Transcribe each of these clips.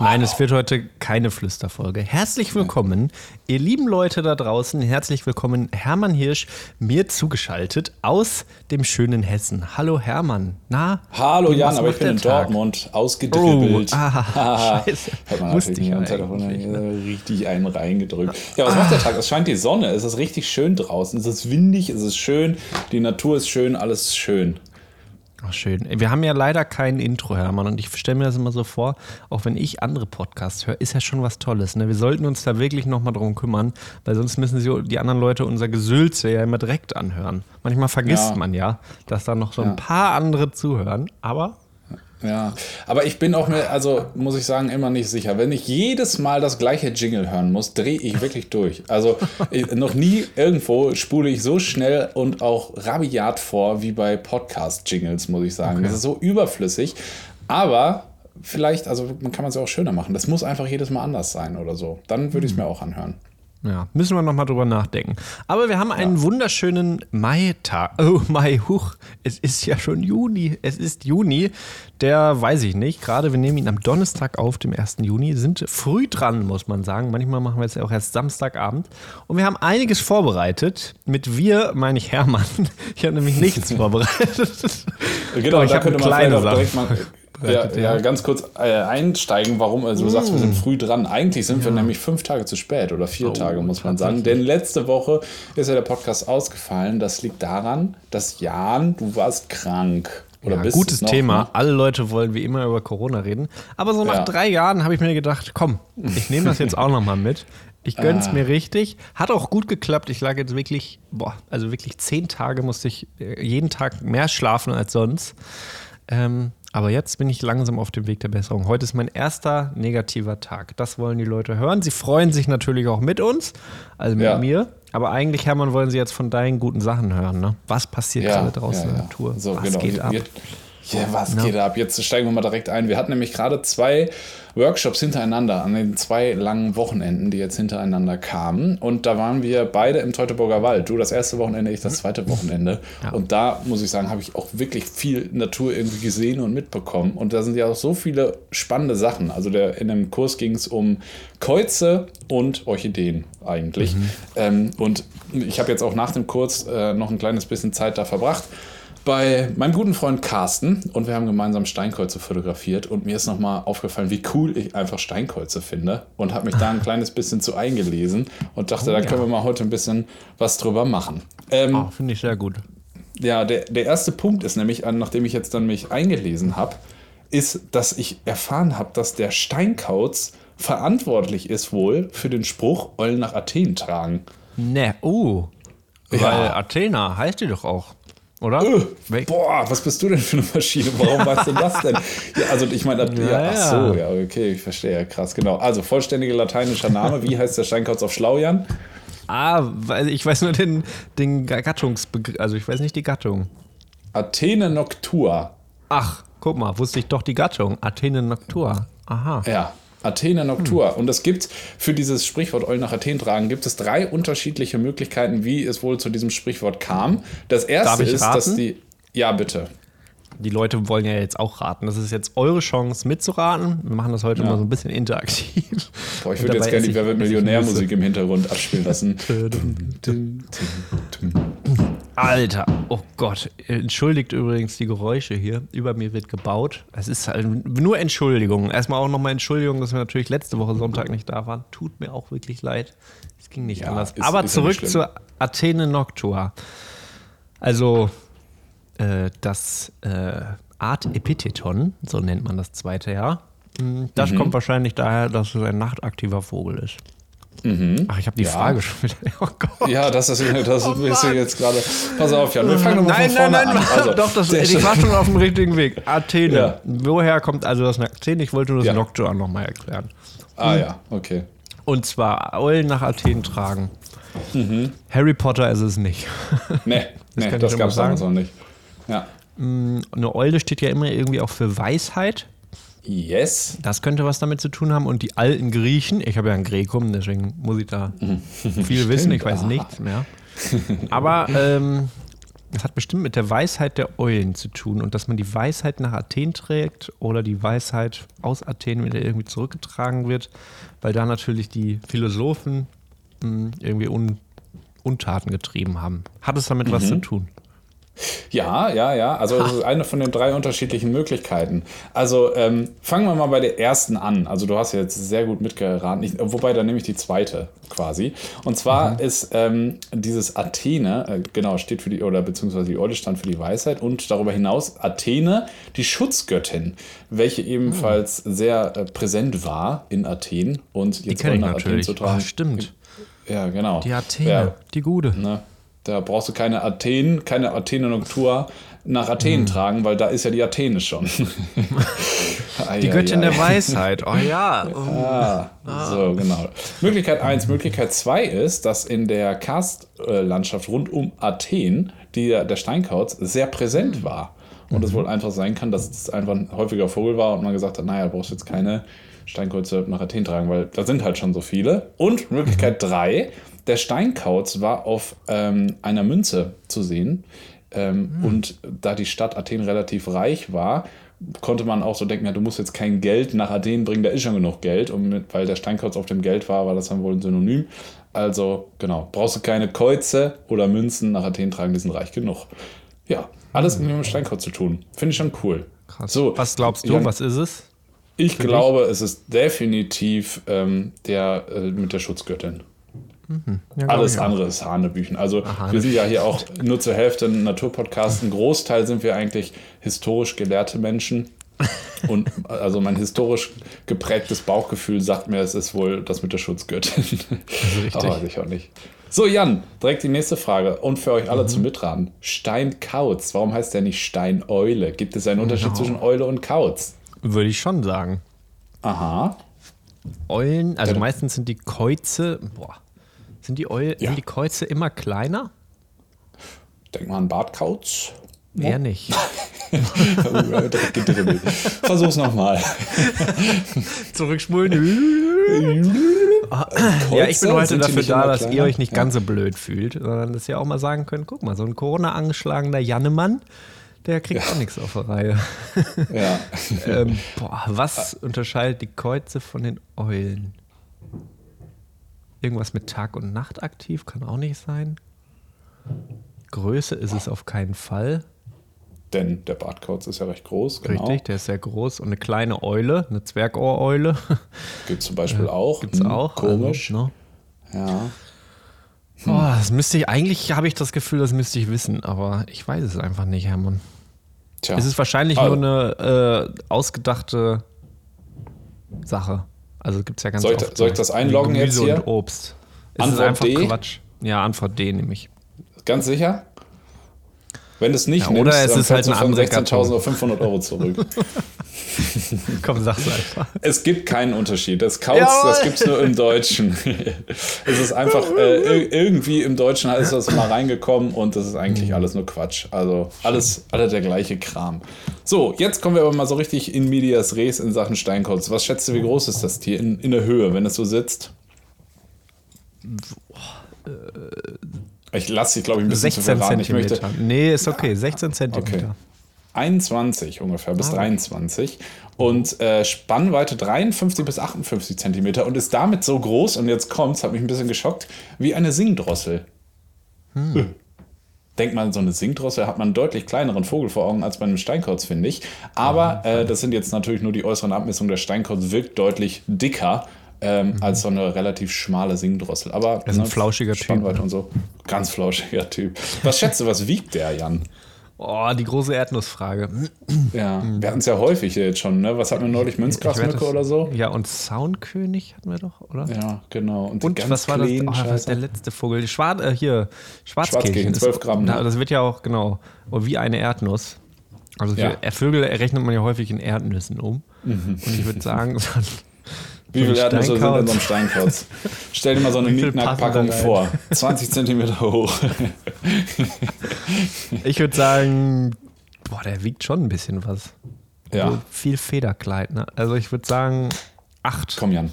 Nein, es wird heute keine Flüsterfolge. Herzlich willkommen, ihr lieben Leute da draußen. Herzlich willkommen, Hermann Hirsch, mir zugeschaltet aus dem schönen Hessen. Hallo Hermann. Na? Hallo Jan, aber ich bin in Tag? Dortmund ausgedribbelt. Oh, ah, scheiße. Hat man Wusste ich Telefon richtig einen reingedrückt. Ja, was ah. macht der Tag? Es scheint die Sonne. Es ist richtig schön draußen. Es ist windig, es ist schön. Die Natur ist schön, alles ist schön. Ach, schön. Wir haben ja leider kein Intro, Hermann. Und ich stelle mir das immer so vor, auch wenn ich andere Podcasts höre, ist ja schon was Tolles. Ne? Wir sollten uns da wirklich nochmal drum kümmern, weil sonst müssen sie, die anderen Leute unser Gesülze ja immer direkt anhören. Manchmal vergisst ja. man ja, dass da noch so ein ja. paar andere zuhören. Aber ja, aber ich bin auch mir, also muss ich sagen, immer nicht sicher. Wenn ich jedes Mal das gleiche Jingle hören muss, drehe ich wirklich durch. Also noch nie irgendwo spule ich so schnell und auch rabiat vor wie bei Podcast-Jingles, muss ich sagen. Okay. Das ist so überflüssig. Aber vielleicht, also man kann man es auch schöner machen. Das muss einfach jedes Mal anders sein oder so. Dann würde ich es hm. mir auch anhören. Ja, müssen wir nochmal drüber nachdenken. Aber wir haben einen ja. wunderschönen Mai-Tag. Oh, Mai, huch. Es ist ja schon Juni. Es ist Juni. Der weiß ich nicht. Gerade wir nehmen ihn am Donnerstag auf, dem 1. Juni. Sind früh dran, muss man sagen. Manchmal machen wir es ja auch erst Samstagabend. Und wir haben einiges vorbereitet. Mit wir meine ich Hermann. Ich habe nämlich nichts vorbereitet. Genau, Doch, ich habe eine kleine Sache ja, ja, ganz kurz äh, einsteigen, warum, also du mm. sagst, wir sind mm. früh dran. Eigentlich sind ja. wir nämlich fünf Tage zu spät oder vier oh, Tage, muss man sagen. Denn letzte Woche ist ja der Podcast ausgefallen. Das liegt daran, dass Jan, du warst krank. Oder ja, gutes noch, Thema. Ne? Alle Leute wollen wie immer über Corona reden. Aber so nach drei Jahren habe ich mir gedacht, komm, ich nehme das jetzt auch nochmal mit. Ich gönn's ah. mir richtig. Hat auch gut geklappt. Ich lag jetzt wirklich, boah, also wirklich zehn Tage musste ich äh, jeden Tag mehr schlafen als sonst. Ähm, aber jetzt bin ich langsam auf dem Weg der Besserung. Heute ist mein erster negativer Tag. Das wollen die Leute hören. Sie freuen sich natürlich auch mit uns, also mit ja. mir. Aber eigentlich, Hermann, wollen sie jetzt von deinen guten Sachen hören. Ne? Was passiert ja, gerade draußen ja, in der Tour? So, was genau. geht ab? Ja, was geht ab? Jetzt steigen wir mal direkt ein. Wir hatten nämlich gerade zwei Workshops hintereinander an den zwei langen Wochenenden, die jetzt hintereinander kamen. Und da waren wir beide im Teutoburger Wald. Du das erste Wochenende, ich das mhm. zweite Wochenende. Ja. Und da, muss ich sagen, habe ich auch wirklich viel Natur irgendwie gesehen und mitbekommen. Und da sind ja auch so viele spannende Sachen. Also der, in dem Kurs ging es um Käuze und Orchideen eigentlich. Mhm. Ähm, und ich habe jetzt auch nach dem Kurs äh, noch ein kleines bisschen Zeit da verbracht bei meinem guten Freund Carsten und wir haben gemeinsam Steinkreuze fotografiert und mir ist nochmal aufgefallen, wie cool ich einfach Steinkreuze finde und habe mich da ein kleines bisschen zu eingelesen und dachte, oh, da können wir mal heute ein bisschen was drüber machen. Ähm, oh, finde ich sehr gut. Ja, der, der erste Punkt ist nämlich, nachdem ich jetzt dann mich eingelesen habe, ist, dass ich erfahren habe, dass der Steinkauz verantwortlich ist wohl für den Spruch Eulen nach Athen tragen. Ne, oh. Weil ja. Athena heißt die doch auch. Oder? Äh, boah, was bist du denn für eine Maschine? Warum weißt du das denn? Ja, also ich meine, ja, ja, ach so, ja, okay, ich verstehe, krass, genau. Also vollständiger lateinischer Name, wie heißt der Steinkauz auf Schlaujan? Ah, weil ich weiß nur den, den Gattungsbegriff, also ich weiß nicht die Gattung. Athene Noctua. Ach, guck mal, wusste ich doch die Gattung. Athene Noctua. Aha. Ja, Athena Noctua. Hm. Und es gibt für dieses Sprichwort Eulen nach Athen tragen, gibt es drei unterschiedliche Möglichkeiten, wie es wohl zu diesem Sprichwort kam. Das erste ist, raten? dass die. Ja, bitte. Die Leute wollen ja jetzt auch raten. Das ist jetzt eure Chance mitzuraten. Wir machen das heute ja. mal so ein bisschen interaktiv. Boah, ich würde jetzt gerne die Wer wird Millionärmusik im Hintergrund abspielen lassen. Alter, oh Gott. Entschuldigt übrigens die Geräusche hier. Über mir wird gebaut. Es ist halt nur Entschuldigung. Erstmal auch nochmal Entschuldigung, dass wir natürlich letzte Woche Sonntag nicht da waren. Tut mir auch wirklich leid. Es ging nicht ja, anders. Ist, Aber ist zurück zur Athene Noctua. Also, äh, das äh, Art Epitheton, so nennt man das zweite Jahr. Hm, das mhm. kommt wahrscheinlich daher, dass es ein nachtaktiver Vogel ist. Mhm. Ach, ich habe die ja. Frage schon wieder. Oh Gott. Ja, das ist, das oh ist jetzt gerade. Pass auf, Jan, wir fangen nochmal von vorne nein, nein, an. Also, Doch, das, ich war schon auf dem richtigen Weg. Athene. Ja. Woher kommt also das Athene? Ich wollte nur das ja. Noctua nochmal erklären. Ah hm. ja, okay. Und zwar Eulen nach Athen tragen. Mhm. Harry Potter ist es nicht. Nee, das, nee, das gab es damals auch nicht. Ja. Hm, eine Eule steht ja immer irgendwie auch für Weisheit. Yes. Das könnte was damit zu tun haben. Und die alten Griechen, ich habe ja ein Grekum, deswegen muss ich da viel wissen, ich weiß aha. nichts mehr. Aber ähm, das hat bestimmt mit der Weisheit der Eulen zu tun und dass man die Weisheit nach Athen trägt oder die Weisheit aus Athen wieder irgendwie zurückgetragen wird, weil da natürlich die Philosophen mh, hm, irgendwie Un Untaten getrieben haben. Hat es damit mhm. was zu tun? Ja, ja, ja. Also das ist eine von den drei unterschiedlichen Möglichkeiten. Also ähm, fangen wir mal bei der ersten an. Also du hast jetzt sehr gut mitgeraten. Ich, wobei, dann nehme ich die zweite quasi. Und zwar mhm. ist ähm, dieses Athene, äh, genau, steht für die, oder beziehungsweise die Eule stand für die Weisheit und darüber hinaus Athene, die Schutzgöttin, welche ebenfalls mhm. sehr äh, präsent war in Athen und jetzt die nach Athen zu tragen. Oh, stimmt. Ja, genau. Die Athene, ja, die Gute. Ne? Da brauchst du keine Athen, keine Athene-Noctur nach Athen mhm. tragen, weil da ist ja die Athene schon. die Göttin der Weisheit, oh ja. Ah, so, genau. Möglichkeit 1. Möglichkeit 2 ist, dass in der Karstlandschaft rund um Athen die, der Steinkauz sehr präsent war. Und es mhm. wohl einfach sein kann, dass es einfach ein häufiger Vogel war und man gesagt hat, naja, du brauchst jetzt keine Steinkreuze nach Athen tragen, weil da sind halt schon so viele. Und Möglichkeit 3, mhm. Der Steinkauz war auf ähm, einer Münze zu sehen. Ähm, mhm. Und da die Stadt Athen relativ reich war, konnte man auch so denken, ja, du musst jetzt kein Geld nach Athen bringen, da ist schon genug Geld. Und mit, weil der Steinkauz auf dem Geld war, war das dann wohl ein Synonym. Also, genau, brauchst du keine Kreuze oder Münzen nach Athen tragen, die sind reich genug. Ja, alles mit dem Steinkauz zu tun. Finde ich schon cool. Krass. So, Was glaubst du, ja, was ist es? Ich glaube, dich? es ist definitiv ähm, der äh, mit der Schutzgöttin. Mhm. Ja, Alles andere ist Hanebüchen. Also Aha, wir sind ja hier auch nur zur Hälfte ein Naturpodcast. Ein Großteil sind wir eigentlich historisch gelehrte Menschen. Und also mein historisch geprägtes Bauchgefühl sagt mir, es ist wohl das mit der Schutzgöttin. Also Aber weiß ich auch nicht. So, Jan, direkt die nächste Frage. Und für euch alle mhm. zum Mitraten. Steinkauz, warum heißt der nicht Steineule? Gibt es einen Unterschied genau. zwischen Eule und Kauz? Würde ich schon sagen. Aha. Eulen, also ja. meistens sind die Käuze, boah, sind die, Eul ja. die Kreuze immer kleiner? Denk mal an Bartkauz. Eher ja. nicht. Versuch's nochmal. Zurückspulen. ja, ich bin heute dafür da, dass kleiner? ihr euch nicht ja. ganz so blöd fühlt, sondern dass ihr auch mal sagen könnt, guck mal, so ein Corona-angeschlagener Jannemann, der kriegt ja. auch nichts auf der Reihe. ja. ähm, boah, was unterscheidet die Kreuze von den Eulen? Irgendwas mit Tag und Nacht aktiv kann auch nicht sein. Größe ist es auf keinen Fall. Denn der Bartkauz ist ja recht groß. Genau. Richtig, der ist sehr groß. Und eine kleine Eule, eine Zwergohreule. Gibt es zum Beispiel äh, auch. Gibt es hm, auch. Komisch. Also, ne? Ja. Hm. Oh, das müsste ich, eigentlich habe ich das Gefühl, das müsste ich wissen, aber ich weiß es einfach nicht, Hermann. Tja. Es ist wahrscheinlich also. nur eine äh, ausgedachte Sache. Also gibt es ja ganz soll ich, Soll ich das einloggen Gemüse jetzt hier? und Obst. Es Antwort ist einfach D? Quatsch. Ja, Antwort D nämlich. Ganz sicher? Wenn es nicht ja, oder nimmst, es ist halt eine andere 16.500 Euro zurück. Komm, sag's einfach. Es gibt keinen Unterschied. Das Kauz, Jawohl. das gibt's nur im Deutschen. es ist einfach, äh, irgendwie im Deutschen ist das mal reingekommen und das ist eigentlich alles nur Quatsch. Also alles, alle der gleiche Kram. So, jetzt kommen wir aber mal so richtig in medias res in Sachen Steinkauz. Was schätzt du, wie groß ist das Tier in, in der Höhe, wenn es so sitzt? Boah, äh ich lasse dich, glaube ich, ein bisschen 16 zu verraten. Ich möchte, nee, ist okay. 16 Zentimeter. Okay. 21 ungefähr bis ah. 23 und äh, Spannweite 53 bis 58 Zentimeter und ist damit so groß und jetzt kommt's, hat mich ein bisschen geschockt, wie eine Singdrossel. Hm. Denkt man, so eine Singdrossel hat man einen deutlich kleineren Vogel vor Augen als bei einem Steinkauz, finde ich. Aber äh, das sind jetzt natürlich nur die äußeren Abmessungen. Der Steinkauz wirkt deutlich dicker ähm, mhm. als so eine relativ schmale Singdrossel. Aber er ist ein ne, flauschiger Typ. und so. Ganz flauschiger Typ. Was schätzt du, was wiegt der, Jan? Oh, die große Erdnussfrage. Ja, wir hatten es ja häufig jetzt schon, ne? Was hatten wir neulich? Münzgrasmücke oder so? Ja, und Soundkönig hatten wir doch, oder? Ja, genau. Und, und was war das? Oh, was der letzte Vogel? Schwar äh, hier. Schwarzkehlchen, 12 Gramm. Ne? Das wird ja auch, genau, wie eine Erdnuss. Also für ja. Vögel rechnet man ja häufig in Erdnüssen um. Mhm. Und ich würde sagen, Wie viele Erdnüsse sind in so einem Steinklotz? Stell dir mal so eine Nicknack-Packung vor. 20 Zentimeter hoch. ich würde sagen, boah, der wiegt schon ein bisschen was. Ja. Also viel Federkleid, ne? Also ich würde sagen, 8. Komm, Jan.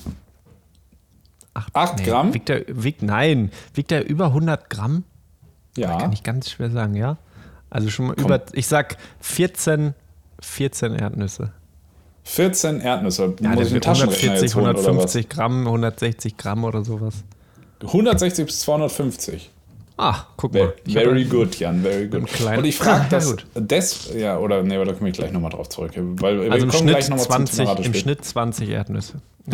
8 nee, Gramm? Wiegt der, wiegt, nein, wiegt der über 100 Gramm? Ja. kann ich ganz schwer sagen, ja. Also schon mal Komm. über, ich sag 14, 14 Erdnüsse. 14 Erdnüsse. Ja, Muss ich 140, 150 Gramm, 160 Gramm oder sowas. 160 bis 250. Ach, guck mal. Very good, Jan, very good. Und ich frage das, des, ja, oder, nee, da komme ich gleich nochmal drauf zurück. Weil also im Schnitt, 20, im Schnitt 20 Erdnüsse.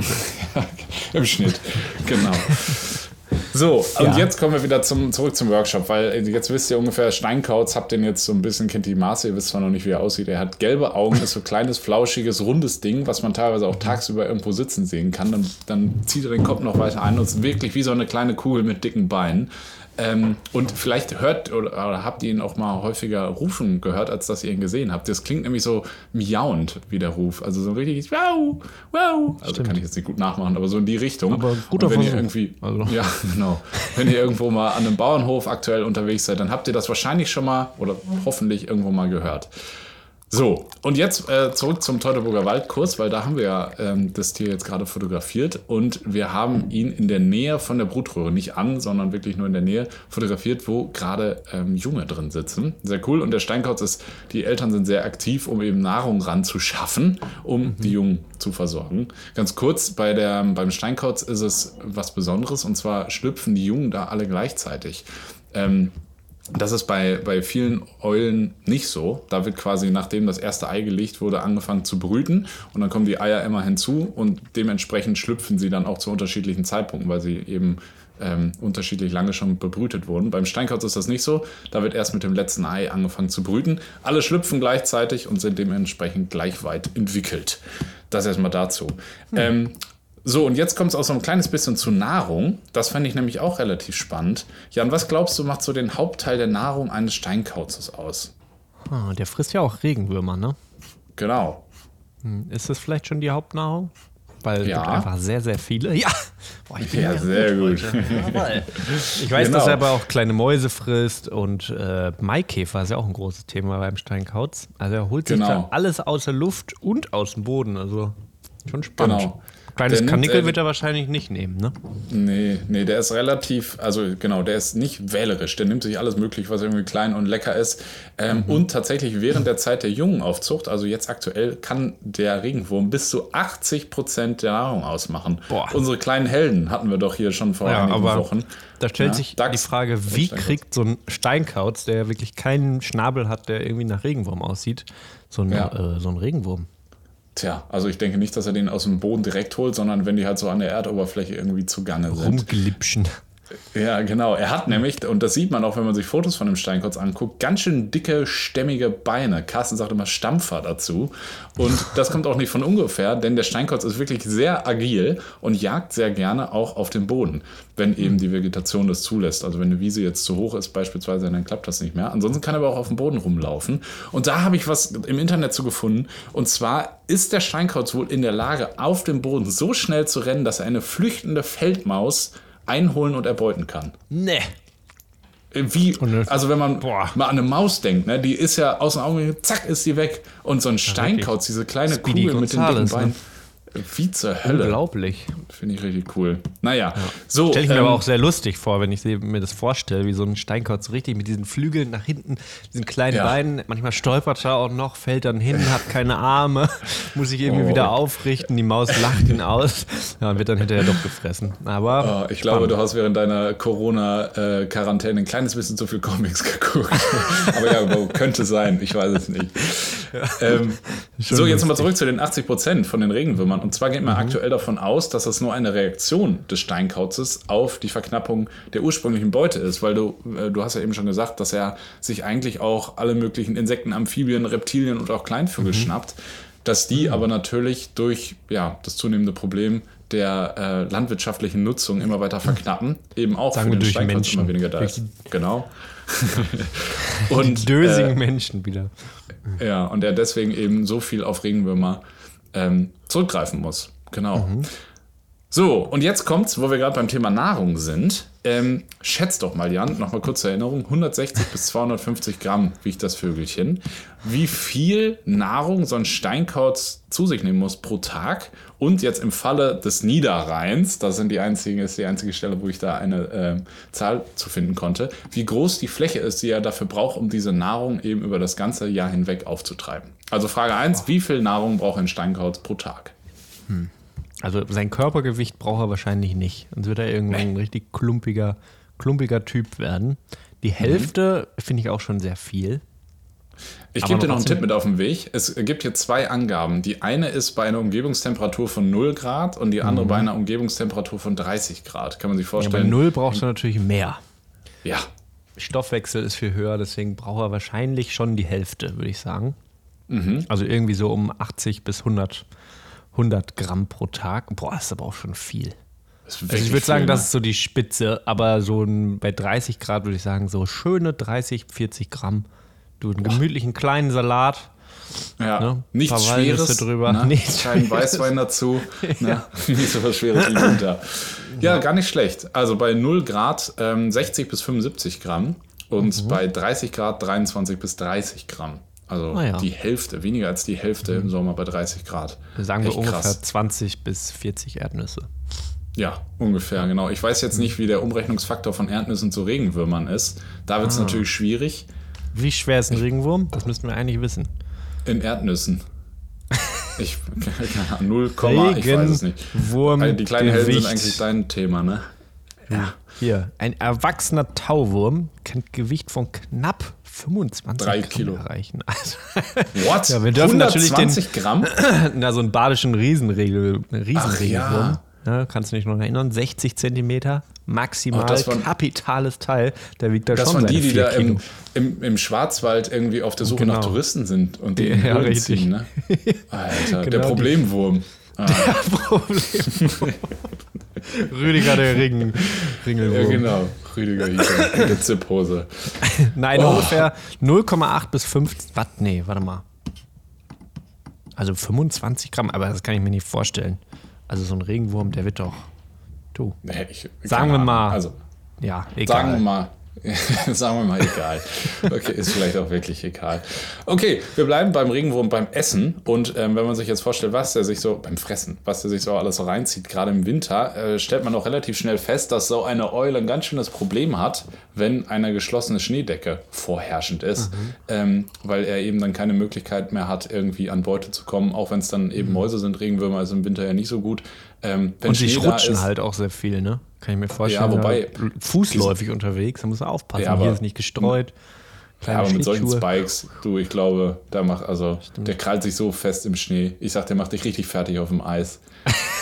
Okay. Im Schnitt, genau. So, und ja. jetzt kommen wir wieder zum, zurück zum Workshop, weil jetzt wisst ihr ungefähr, Steinkauz, habt den jetzt so ein bisschen, kennt die Maße, ihr wisst zwar noch nicht, wie er aussieht. Er hat gelbe Augen, ist so ein kleines, flauschiges, rundes Ding, was man teilweise auch tagsüber irgendwo sitzen sehen kann. Dann, dann zieht er den Kopf noch weiter ein und ist wirklich wie so eine kleine Kugel mit dicken Beinen. Ähm, und vielleicht hört oder, oder, habt ihr ihn auch mal häufiger rufen gehört, als dass ihr ihn gesehen habt. Das klingt nämlich so miauend wie der Ruf. Also so richtig wow, wow. Also Stimmt. kann ich jetzt nicht gut nachmachen, aber so in die Richtung. Aber guter und wenn Versuch. ihr irgendwie, also. ja genau, wenn ihr irgendwo mal an einem Bauernhof aktuell unterwegs seid, dann habt ihr das wahrscheinlich schon mal oder hoffentlich irgendwo mal gehört. So, und jetzt äh, zurück zum Teutoburger Waldkurs, weil da haben wir ja ähm, das Tier jetzt gerade fotografiert und wir haben ihn in der Nähe von der Brutröhre, nicht an, sondern wirklich nur in der Nähe fotografiert, wo gerade ähm, Junge drin sitzen. Sehr cool. Und der Steinkauz ist, die Eltern sind sehr aktiv, um eben Nahrung ranzuschaffen, um mhm. die Jungen zu versorgen. Ganz kurz, bei der, beim Steinkauz ist es was Besonderes und zwar schlüpfen die Jungen da alle gleichzeitig. Ähm, das ist bei, bei vielen Eulen nicht so. Da wird quasi, nachdem das erste Ei gelegt wurde, angefangen zu brüten und dann kommen die Eier immer hinzu und dementsprechend schlüpfen sie dann auch zu unterschiedlichen Zeitpunkten, weil sie eben ähm, unterschiedlich lange schon bebrütet wurden. Beim Steinkauz ist das nicht so. Da wird erst mit dem letzten Ei angefangen zu brüten. Alle schlüpfen gleichzeitig und sind dementsprechend gleich weit entwickelt. Das erstmal dazu. Hm. Ähm, so, und jetzt kommt es auch so ein kleines bisschen zu Nahrung. Das fände ich nämlich auch relativ spannend. Jan, was glaubst du, macht so den Hauptteil der Nahrung eines Steinkauzes aus? Ah, der frisst ja auch Regenwürmer, ne? Genau. Hm, ist das vielleicht schon die Hauptnahrung? Weil es ja. gibt einfach sehr, sehr viele. Ja, Boah, ja sehr gut. ich weiß, genau. dass er aber auch kleine Mäuse frisst und äh, Maikäfer ist ja auch ein großes Thema beim Steinkauz. Also er holt sich genau. da alles aus der Luft und aus dem Boden. Also schon spannend. Genau. Kleines Kanickel wird er wahrscheinlich nicht nehmen, ne? Nee, nee, der ist relativ, also genau, der ist nicht wählerisch. Der nimmt sich alles möglich, was irgendwie klein und lecker ist. Ähm, mhm. Und tatsächlich während der Zeit der Jungenaufzucht, also jetzt aktuell, kann der Regenwurm bis zu 80 Prozent der Nahrung ausmachen. Boah. Unsere kleinen Helden hatten wir doch hier schon vor ja, einigen Wochen. Da stellt ja, sich Dachs, die Frage, wie kriegt so ein Steinkauz, der wirklich keinen Schnabel hat, der irgendwie nach Regenwurm aussieht, so, ein, ja. äh, so einen Regenwurm? Tja, also ich denke nicht, dass er den aus dem Boden direkt holt, sondern wenn die halt so an der Erdoberfläche irgendwie zugange sind. Rumglipschen. Ja, genau. Er hat nämlich, und das sieht man auch, wenn man sich Fotos von dem Steinkurz anguckt, ganz schön dicke, stämmige Beine. Carsten sagt immer Stampfer dazu. Und das kommt auch nicht von ungefähr, denn der Steinkurz ist wirklich sehr agil und jagt sehr gerne auch auf dem Boden, wenn eben die Vegetation das zulässt. Also wenn eine Wiese jetzt zu hoch ist beispielsweise, dann klappt das nicht mehr. Ansonsten kann er aber auch auf dem Boden rumlaufen. Und da habe ich was im Internet zu gefunden. Und zwar ist der Steinkauz wohl in der Lage, auf dem Boden so schnell zu rennen, dass er eine flüchtende Feldmaus einholen und erbeuten kann. Nee. Wie, also wenn man Boah. mal an eine Maus denkt, ne, die ist ja aus den Augen, zack, ist sie weg. Und so ein Steinkauz, diese kleine Speedy Kugel mit den dicken Beinen. Ne? Wie zur Hölle. Unglaublich. Finde ich richtig cool. Naja, ja. so. Stelle ich mir ähm, aber auch sehr lustig vor, wenn ich mir das vorstelle, wie so ein Steinkauz so richtig mit diesen Flügeln nach hinten, diesen kleinen ja. Beinen. Manchmal stolpert er auch noch, fällt dann hin, hat keine Arme, muss sich irgendwie oh. wieder aufrichten. Die Maus lacht ihn aus ja, und wird dann hinterher doch gefressen. Aber. Oh, ich glaube, du hast während deiner Corona-Quarantäne ein kleines bisschen zu viel Comics geguckt. aber ja, könnte sein. Ich weiß es nicht. Ja. Ähm, so, jetzt nochmal zurück zu den 80 Prozent von den Regenwürmern. Und zwar geht man mhm. aktuell davon aus, dass das nur eine Reaktion des Steinkauzes auf die Verknappung der ursprünglichen Beute ist, weil du, äh, du hast ja eben schon gesagt, dass er sich eigentlich auch alle möglichen Insekten, Amphibien, Reptilien und auch Kleinvögel mhm. schnappt, dass die mhm. aber natürlich durch ja, das zunehmende Problem der äh, landwirtschaftlichen Nutzung immer weiter verknappen, eben auch Sagen für den Steinkauz Menschen. immer weniger da ist. Genau. und die dösigen äh, Menschen wieder. Ja, und er deswegen eben so viel auf Regenwürmer ähm, zurückgreifen muss. Genau. Mhm. So, und jetzt kommt's, wo wir gerade beim Thema Nahrung sind. Ähm, schätzt doch mal, Jan, nochmal kurze Erinnerung: 160 bis 250 Gramm wiegt das Vögelchen. Wie viel Nahrung so ein Steinkauz zu sich nehmen muss pro Tag? Und jetzt im Falle des Niederrheins, das sind die einzigen, ist die einzige Stelle, wo ich da eine äh, Zahl zu finden konnte, wie groß die Fläche ist, die er dafür braucht, um diese Nahrung eben über das ganze Jahr hinweg aufzutreiben. Also Frage 1, wie viel Nahrung braucht ein Steinkauz pro Tag? Hm. Also sein Körpergewicht braucht er wahrscheinlich nicht. Sonst wird er irgendwann ein richtig klumpiger, klumpiger Typ werden. Die mhm. Hälfte mhm. finde ich auch schon sehr viel. Ich gebe dir noch einen Tipp mit auf den Weg. Es gibt hier zwei Angaben. Die eine ist bei einer Umgebungstemperatur von 0 Grad und die andere mhm. bei einer Umgebungstemperatur von 30 Grad. Kann man sich vorstellen. Ja, bei 0 brauchst du natürlich mehr. Ja. Stoffwechsel ist viel höher, deswegen braucht er wahrscheinlich schon die Hälfte, würde ich sagen. Mhm. Also irgendwie so um 80 bis 100 100 Gramm pro Tag. Boah, das ist aber auch schon viel. Also ich würde sagen, das ist so die Spitze, aber so ein, bei 30 Grad würde ich sagen, so schöne 30, 40 Gramm. Du einen gemütlichen kleinen Salat. Ja, ne? nichts Schweres. Drüber. Ne? Nichts Kein Weißwein dazu. Ne? ja. Nicht so was Schweres wie Winter. Ja, gar nicht schlecht. Also bei 0 Grad ähm, 60 bis 75 Gramm und mhm. bei 30 Grad 23 bis 30 Gramm. Also ah, ja. die Hälfte, weniger als die Hälfte mhm. im Sommer bei 30 Grad. Sagen Echt wir ungefähr krass. 20 bis 40 Erdnüsse. Ja, ungefähr, genau. Ich weiß jetzt nicht, wie der Umrechnungsfaktor von Erdnüssen zu Regenwürmern ist. Da wird es ah. natürlich schwierig. Wie schwer ist ein Regenwurm? Das müssten wir eigentlich wissen. In Erdnüssen. Ich, keine Ahnung, 0, ich weiß es nicht. Wurm die kleinen Helden sind eigentlich dein Thema, ne? Ja. Hier, ein erwachsener Tauwurm kann Gewicht von knapp 25 Drei Kilo erreichen. Also, What? Ja, wir dürfen 120 natürlich den, Gramm? Na, so einen badischen Riesenregel, Riesenregelwurm. Ja. ja. kannst du dich noch erinnern? 60 Zentimeter, maximal oh, waren, kapitales Teil. Der wiegt da das schon waren die, die da im, im, im, Schwarzwald irgendwie auf der Suche genau. nach Touristen sind und die ja, richtig. Ziehen, ne? Alter, genau der Problemwurm. Ah. Der Problemwurm. Rüdiger der Ring, Ringelwurm. Ja, genau. Rüdiger Hieter in der Zipphose. Nein, oh. ungefähr 0,8 bis 5. Was? Nee, warte mal. Also 25 Gramm, aber das kann ich mir nicht vorstellen. Also so ein Regenwurm, der wird doch. Du. Nee, ich, sagen wir mal. Also, ja, egal. Sagen wir mal Sagen wir mal egal. Okay, ist vielleicht auch wirklich egal. Okay, wir bleiben beim Regenwurm beim Essen. Und ähm, wenn man sich jetzt vorstellt, was der sich so beim Fressen, was der sich so alles so reinzieht, gerade im Winter, äh, stellt man auch relativ schnell fest, dass so eine Eule ein ganz schönes Problem hat, wenn eine geschlossene Schneedecke vorherrschend ist, mhm. ähm, weil er eben dann keine Möglichkeit mehr hat, irgendwie an Beute zu kommen, auch wenn es dann eben mhm. Mäuse sind. Regenwürmer ist im Winter ja nicht so gut. Ähm, und sie rutschen ist, halt auch sehr viel, ne? Kann ich mir vorstellen. Ja, wobei. Fußläufig unterwegs, da muss man aufpassen. Ja, aber, Hier ist nicht gestreut. Ja, aber mit solchen Spikes, du, ich glaube, der macht, also, Stimmt. der krallt sich so fest im Schnee. Ich sag, der macht dich richtig fertig auf dem Eis.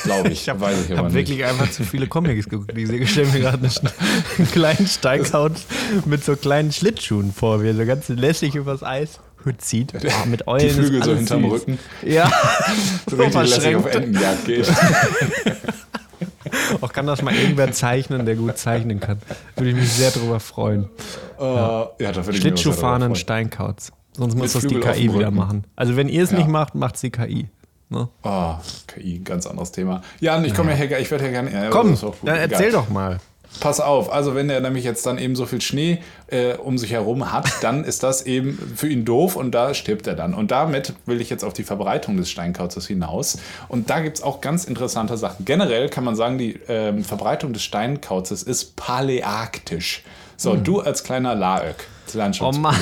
Glaube ich. ich habe hab wirklich einfach zu viele Comics geguckt. Ich stelle mir gerade einen kleinen Steighaut mit so kleinen Schlittschuhen vor, wie er so ganz lässig übers Eis zieht. Oh, mit Eulen. Die Flügel so hinterm süß. Rücken. Ja. so richtig lässig auf Entenjagd geht. Auch kann das mal irgendwer zeichnen, der gut zeichnen kann. Würde ich mich sehr darüber freuen. Uh, ja. ja, da würde ich Schlittschuhfahren in Steinkauz. Sonst muss das die KI wieder machen. Also wenn ihr es ja. nicht macht, macht es die KI. Ne? Oh, KI, ganz anderes Thema. Ja, ich komme ja. ja, ich werde ja gerne. Komm, dann erzähl doch mal. Pass auf, also wenn er nämlich jetzt dann eben so viel Schnee äh, um sich herum hat, dann ist das eben für ihn doof und da stirbt er dann. Und damit will ich jetzt auf die Verbreitung des Steinkauzes hinaus. Und da gibt es auch ganz interessante Sachen. Generell kann man sagen, die äh, Verbreitung des Steinkauzes ist paläarktisch. So, hm. du als kleiner Laök, oh Mann.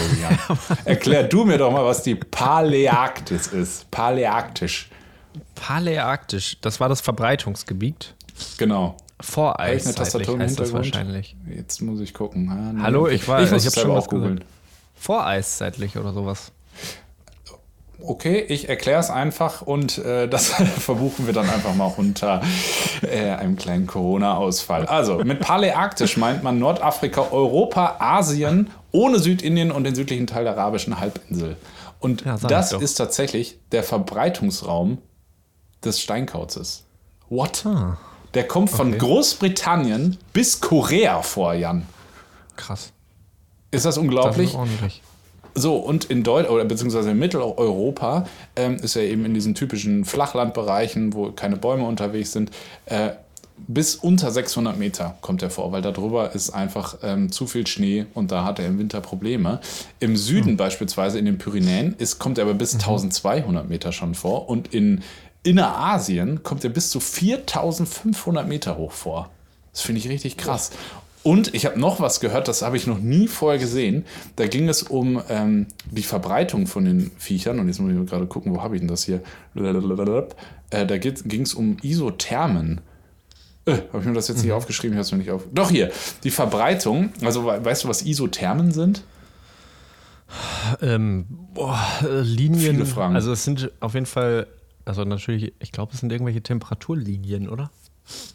erklär du mir doch mal, was die Paläarktis ist. Paläarktisch. Paläarktisch, das war das Verbreitungsgebiet. Genau. Voreis. Eine Tastatur heißt das wahrscheinlich. Jetzt muss ich gucken. Ja, nee. Hallo, ich war, ich, ich habe schon was googeln. Voreiszeitlich oder sowas. Okay, ich erkläre es einfach und äh, das verbuchen wir dann einfach mal unter äh, einem kleinen Corona-Ausfall. Also, mit Paläarktisch meint man Nordafrika, Europa, Asien, ohne Südindien und den südlichen Teil der arabischen Halbinsel. Und ja, das ist tatsächlich der Verbreitungsraum des Steinkauzes. What? Ah. Der kommt von okay. Großbritannien bis Korea vor, Jan. Krass. Ist das unglaublich? Das ist ordentlich. So, und in Deutschland, oder beziehungsweise in Mitteleuropa ähm, ist er eben in diesen typischen Flachlandbereichen, wo keine Bäume unterwegs sind, äh, bis unter 600 Meter kommt er vor, weil darüber ist einfach ähm, zu viel Schnee und da hat er im Winter Probleme. Im Süden mhm. beispielsweise in den Pyrenäen ist, kommt er aber bis mhm. 1200 Meter schon vor und in Innerasien kommt er bis zu 4500 Meter hoch vor. Das finde ich richtig krass. Und ich habe noch was gehört, das habe ich noch nie vorher gesehen. Da ging es um ähm, die Verbreitung von den Viechern. Und jetzt muss ich gerade gucken, wo habe ich denn das hier? Äh, da ging es um Isothermen. Äh, habe ich mir das jetzt nicht mhm. aufgeschrieben? Ich habe es mir nicht auf. Doch hier, die Verbreitung. Also weißt du, was Isothermen sind? Ähm, boah, äh, Linien. Viele Fragen. Also es sind auf jeden Fall, also natürlich, ich glaube, es sind irgendwelche Temperaturlinien, oder?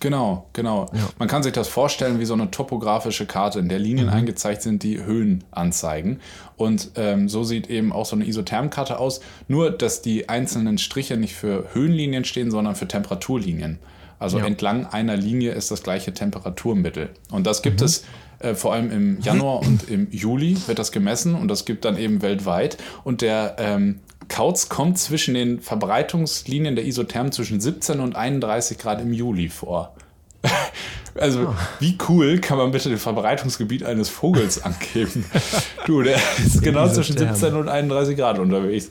Genau, genau. Ja. Man kann sich das vorstellen wie so eine topografische Karte, in der Linien mhm. eingezeichnet sind, die Höhen anzeigen. Und ähm, so sieht eben auch so eine Isothermkarte aus. Nur, dass die einzelnen Striche nicht für Höhenlinien stehen, sondern für Temperaturlinien. Also ja. entlang einer Linie ist das gleiche Temperaturmittel. Und das gibt mhm. es äh, vor allem im Januar und im Juli wird das gemessen und das gibt dann eben weltweit. Und der ähm, Kauz kommt zwischen den Verbreitungslinien der Isothermen zwischen 17 und 31 Grad im Juli vor. Also, oh. wie cool kann man bitte das Verbreitungsgebiet eines Vogels angeben? du, der ist genau zwischen 17 und 31 Grad unterwegs.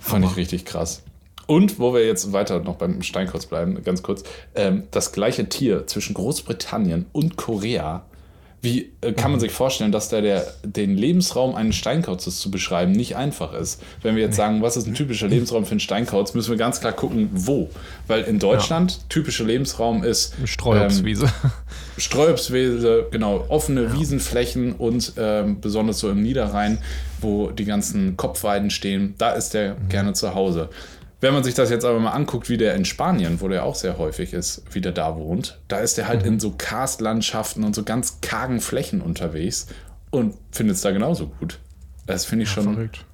Fand ich richtig krass. Und wo wir jetzt weiter noch beim Steinkauz bleiben, ganz kurz, ähm, das gleiche Tier zwischen Großbritannien und Korea wie äh, kann man mhm. sich vorstellen, dass da der, den Lebensraum eines Steinkauzes zu beschreiben nicht einfach ist? Wenn wir jetzt sagen, was ist ein typischer Lebensraum für einen Steinkauz, müssen wir ganz klar gucken, wo. Weil in Deutschland ja. typischer Lebensraum ist Streuobstwiese. Ähm, Streuobstwiese, genau, offene ja. Wiesenflächen und ähm, besonders so im Niederrhein, wo die ganzen Kopfweiden stehen, da ist der mhm. gerne zu Hause. Wenn man sich das jetzt aber mal anguckt, wie der in Spanien, wo der auch sehr häufig ist, wie der da wohnt, da ist der halt mhm. in so Karstlandschaften und so ganz kargen Flächen unterwegs und findet es da genauso gut. Das finde ich ja, schon verrückt.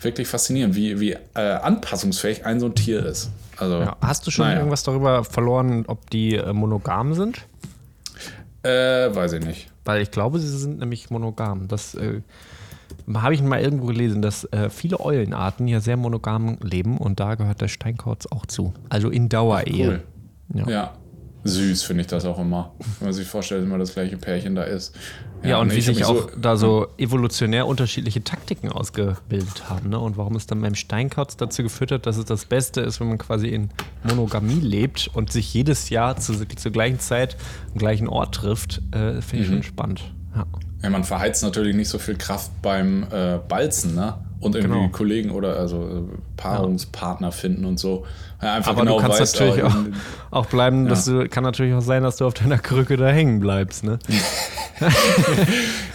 wirklich faszinierend, wie, wie äh, anpassungsfähig ein so ein Tier ist. Also, ja, hast du schon naja. irgendwas darüber verloren, ob die äh, monogam sind? Äh, weiß ich nicht. Weil ich glaube, sie sind nämlich monogam. Das äh, habe ich mal irgendwo gelesen, dass äh, viele Eulenarten ja sehr monogam leben und da gehört der Steinkauz auch zu. Also in Dauerehe. Cool. Ja. ja. Süß finde ich das auch immer. Wenn man sich vorstellt, dass immer das gleiche Pärchen da ist. Ja, ja und wie sich auch so, da so evolutionär unterschiedliche Taktiken ausgebildet haben. Ne? Und warum es dann beim Steinkauz dazu geführt hat, dass es das Beste ist, wenn man quasi in Monogamie lebt und sich jedes Jahr zu, zur gleichen Zeit am gleichen Ort trifft, äh, finde ich mhm. schon spannend. Ja. Ja, man verheizt natürlich nicht so viel Kraft beim äh, Balzen, ne? Und irgendwie genau. Kollegen oder also äh, Paarungspartner ja. finden und so. Ja, einfach Aber genau du kannst weißt, natürlich auch, auch, bleiben, dass du, kann natürlich auch sein, dass du auf deiner Krücke da hängen bleibst, ne?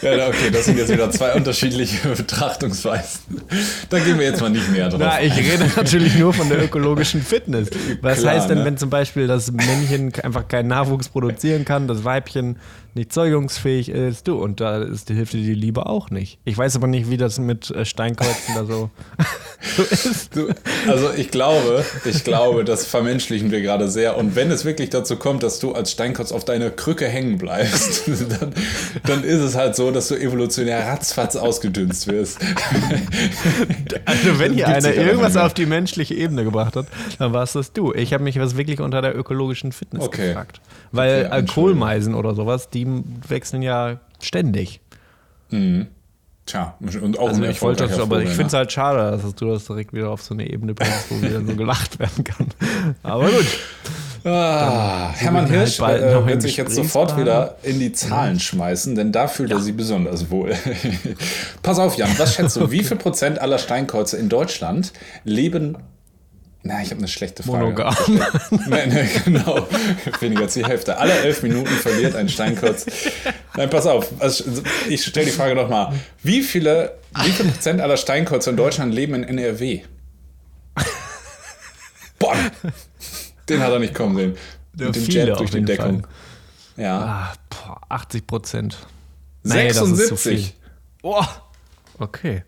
ja, okay, das sind jetzt wieder zwei unterschiedliche Betrachtungsweisen. Da gehen wir jetzt mal nicht mehr drauf. Na, ich rede natürlich nur von der ökologischen Fitness. Was Klar, heißt denn, ne? wenn zum Beispiel das Männchen einfach keinen Nachwuchs produzieren kann, das Weibchen nicht zeugungsfähig ist, du, und da ist, hilft dir die Liebe auch nicht. Ich weiß aber nicht, wie das mit äh, Steinkreuzen da so, so ist. Du, also ich glaube, ich glaube, das vermenschlichen wir gerade sehr. Und wenn es wirklich dazu kommt, dass du als Steinkreuz auf deiner Krücke hängen bleibst, dann, dann ist es halt so, dass du evolutionär ratzfatz ausgedünst wirst. Also wenn hier einer irgendwas auf die menschliche Ebene gebracht hat, dann war es das du. Ich habe mich was wirklich unter der ökologischen Fitness okay. gefragt. Weil okay, Kohlmeisen oder sowas, die wechseln ja ständig. Mhm. Tja, und auch also ich wollte das, aber ich finde es halt schade, dass du das direkt wieder auf so eine Ebene bringst, wo wieder so gelacht werden kann. Aber gut. Ah, Hermann Hirsch halt äh, wird sich jetzt sofort wieder in die Zahlen schmeißen, denn da fühlt ja. er sich besonders wohl. Pass auf, Jan, was schätzt du, wie viel Prozent aller Steinkreuze in Deutschland leben na, ich habe eine schlechte Frage. Monogam. Nein, nein, genau. Weniger als die Hälfte. Alle elf Minuten verliert ein Steinkreuz. Nein, pass auf. Also ich stelle die Frage nochmal. Wie viele, wie viel Prozent aller Steinkreuze in Deutschland leben in NRW? Boah, den hat er nicht kommen sehen. Ja, Mit dem Jet durch die Deckung. Fall. Ja. Ah, boah, 80 Prozent. 76. Boah. Okay.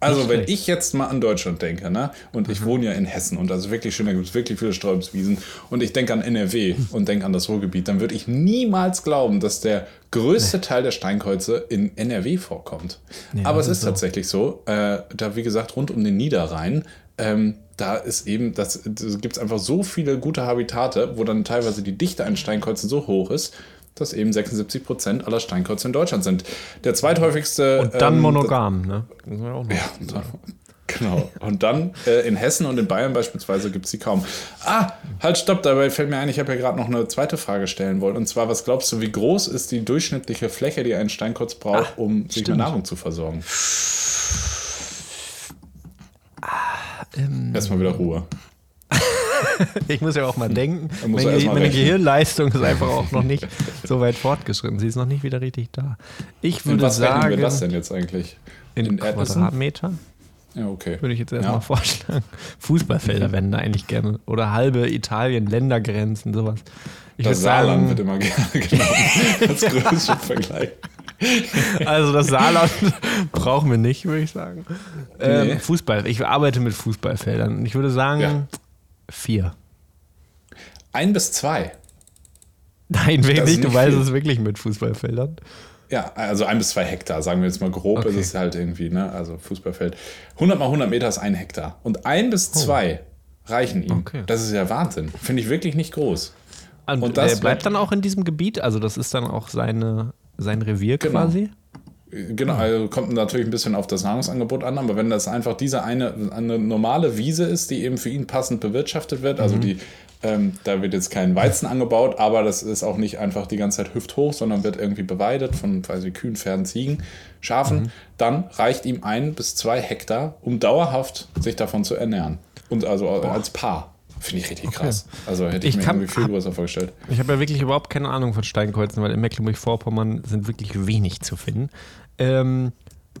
Also, wenn ich jetzt mal an Deutschland denke, ne, und ich mhm. wohne ja in Hessen und also wirklich schön, da gibt es wirklich viele Sträubswiesen und ich denke an NRW und denke an das Ruhrgebiet, dann würde ich niemals glauben, dass der größte nee. Teil der Steinkreuze in NRW vorkommt. Nee, Aber es ist, so. tatsächlich so, äh, da wie gesagt rund um den Niederrhein, ähm, da ist eben, das, das gibt es einfach so viele gute Habitate, wo dann teilweise die Dichte an Steinkreuzen so hoch ist, dass eben 76 Prozent aller Steinkreuze in Deutschland sind. Der zweithäufigste. Und dann ähm, monogam, ne? Ja, Genau. Und dann äh, in Hessen und in Bayern beispielsweise gibt es sie kaum. Ah, halt, stopp, dabei fällt mir ein, ich habe ja gerade noch eine zweite Frage stellen wollen. Und zwar, was glaubst du, wie groß ist die durchschnittliche Fläche, die ein Steinkreuz braucht, ah, um sich mit Nahrung zu versorgen? Ah, ähm, Erstmal wieder Ruhe. ich muss ja auch mal denken. Meine, ja meine Gehirnleistung ist einfach auch noch nicht so weit fortgeschritten. Sie ist noch nicht wieder richtig da. Ich würde in was sagen. wir das denn jetzt eigentlich? In, in Quadratmeter? Ja, okay. Würde ich jetzt erstmal ja. vorschlagen. Fußballfelder werden da eigentlich gerne. Oder halbe Italien, Ländergrenzen, sowas. Ich das Saarland sagen, wird immer gerne genommen als größter Vergleich. Also das Saarland brauchen wir nicht, würde ich sagen. Ähm, nee. Fußball. Ich arbeite mit Fußballfeldern. Ich würde sagen, ja. Vier. Ein bis zwei. Nein, wirklich nicht. Du weißt es wirklich mit Fußballfeldern. Ja, also ein bis zwei Hektar, sagen wir jetzt mal grob, okay. ist es halt irgendwie, ne? Also Fußballfeld. 100 mal 100 Meter ist ein Hektar. Und ein bis oh. zwei reichen ihm. Okay. Das ist ja Wahnsinn. Finde ich wirklich nicht groß. Und, und das bleibt dann auch in diesem Gebiet? Also, das ist dann auch seine, sein Revier genau. quasi? Genau, also kommt natürlich ein bisschen auf das Nahrungsangebot an, aber wenn das einfach diese eine, eine normale Wiese ist, die eben für ihn passend bewirtschaftet wird, also mhm. die, ähm, da wird jetzt kein Weizen angebaut, aber das ist auch nicht einfach die ganze Zeit hüfthoch, sondern wird irgendwie beweidet von weiß ich, Kühen, Pferden, Ziegen, Schafen, mhm. dann reicht ihm ein bis zwei Hektar, um dauerhaft sich davon zu ernähren. Und also Boah. als Paar. Finde ich richtig okay. krass. Also hätte ich, ich mir kann, irgendwie viel größer vorgestellt. Ich habe ja wirklich überhaupt keine Ahnung von Steinkreuzen, weil in Mecklenburg-Vorpommern sind wirklich wenig zu finden. Ähm,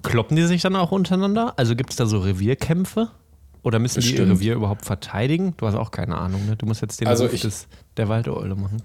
kloppen die sich dann auch untereinander? Also gibt es da so Revierkämpfe? Oder müssen Bestimmt. die ihr Revier überhaupt verteidigen? Du hast auch keine Ahnung, ne? Du musst jetzt den also Ruf ich, des, der Waldeule machen.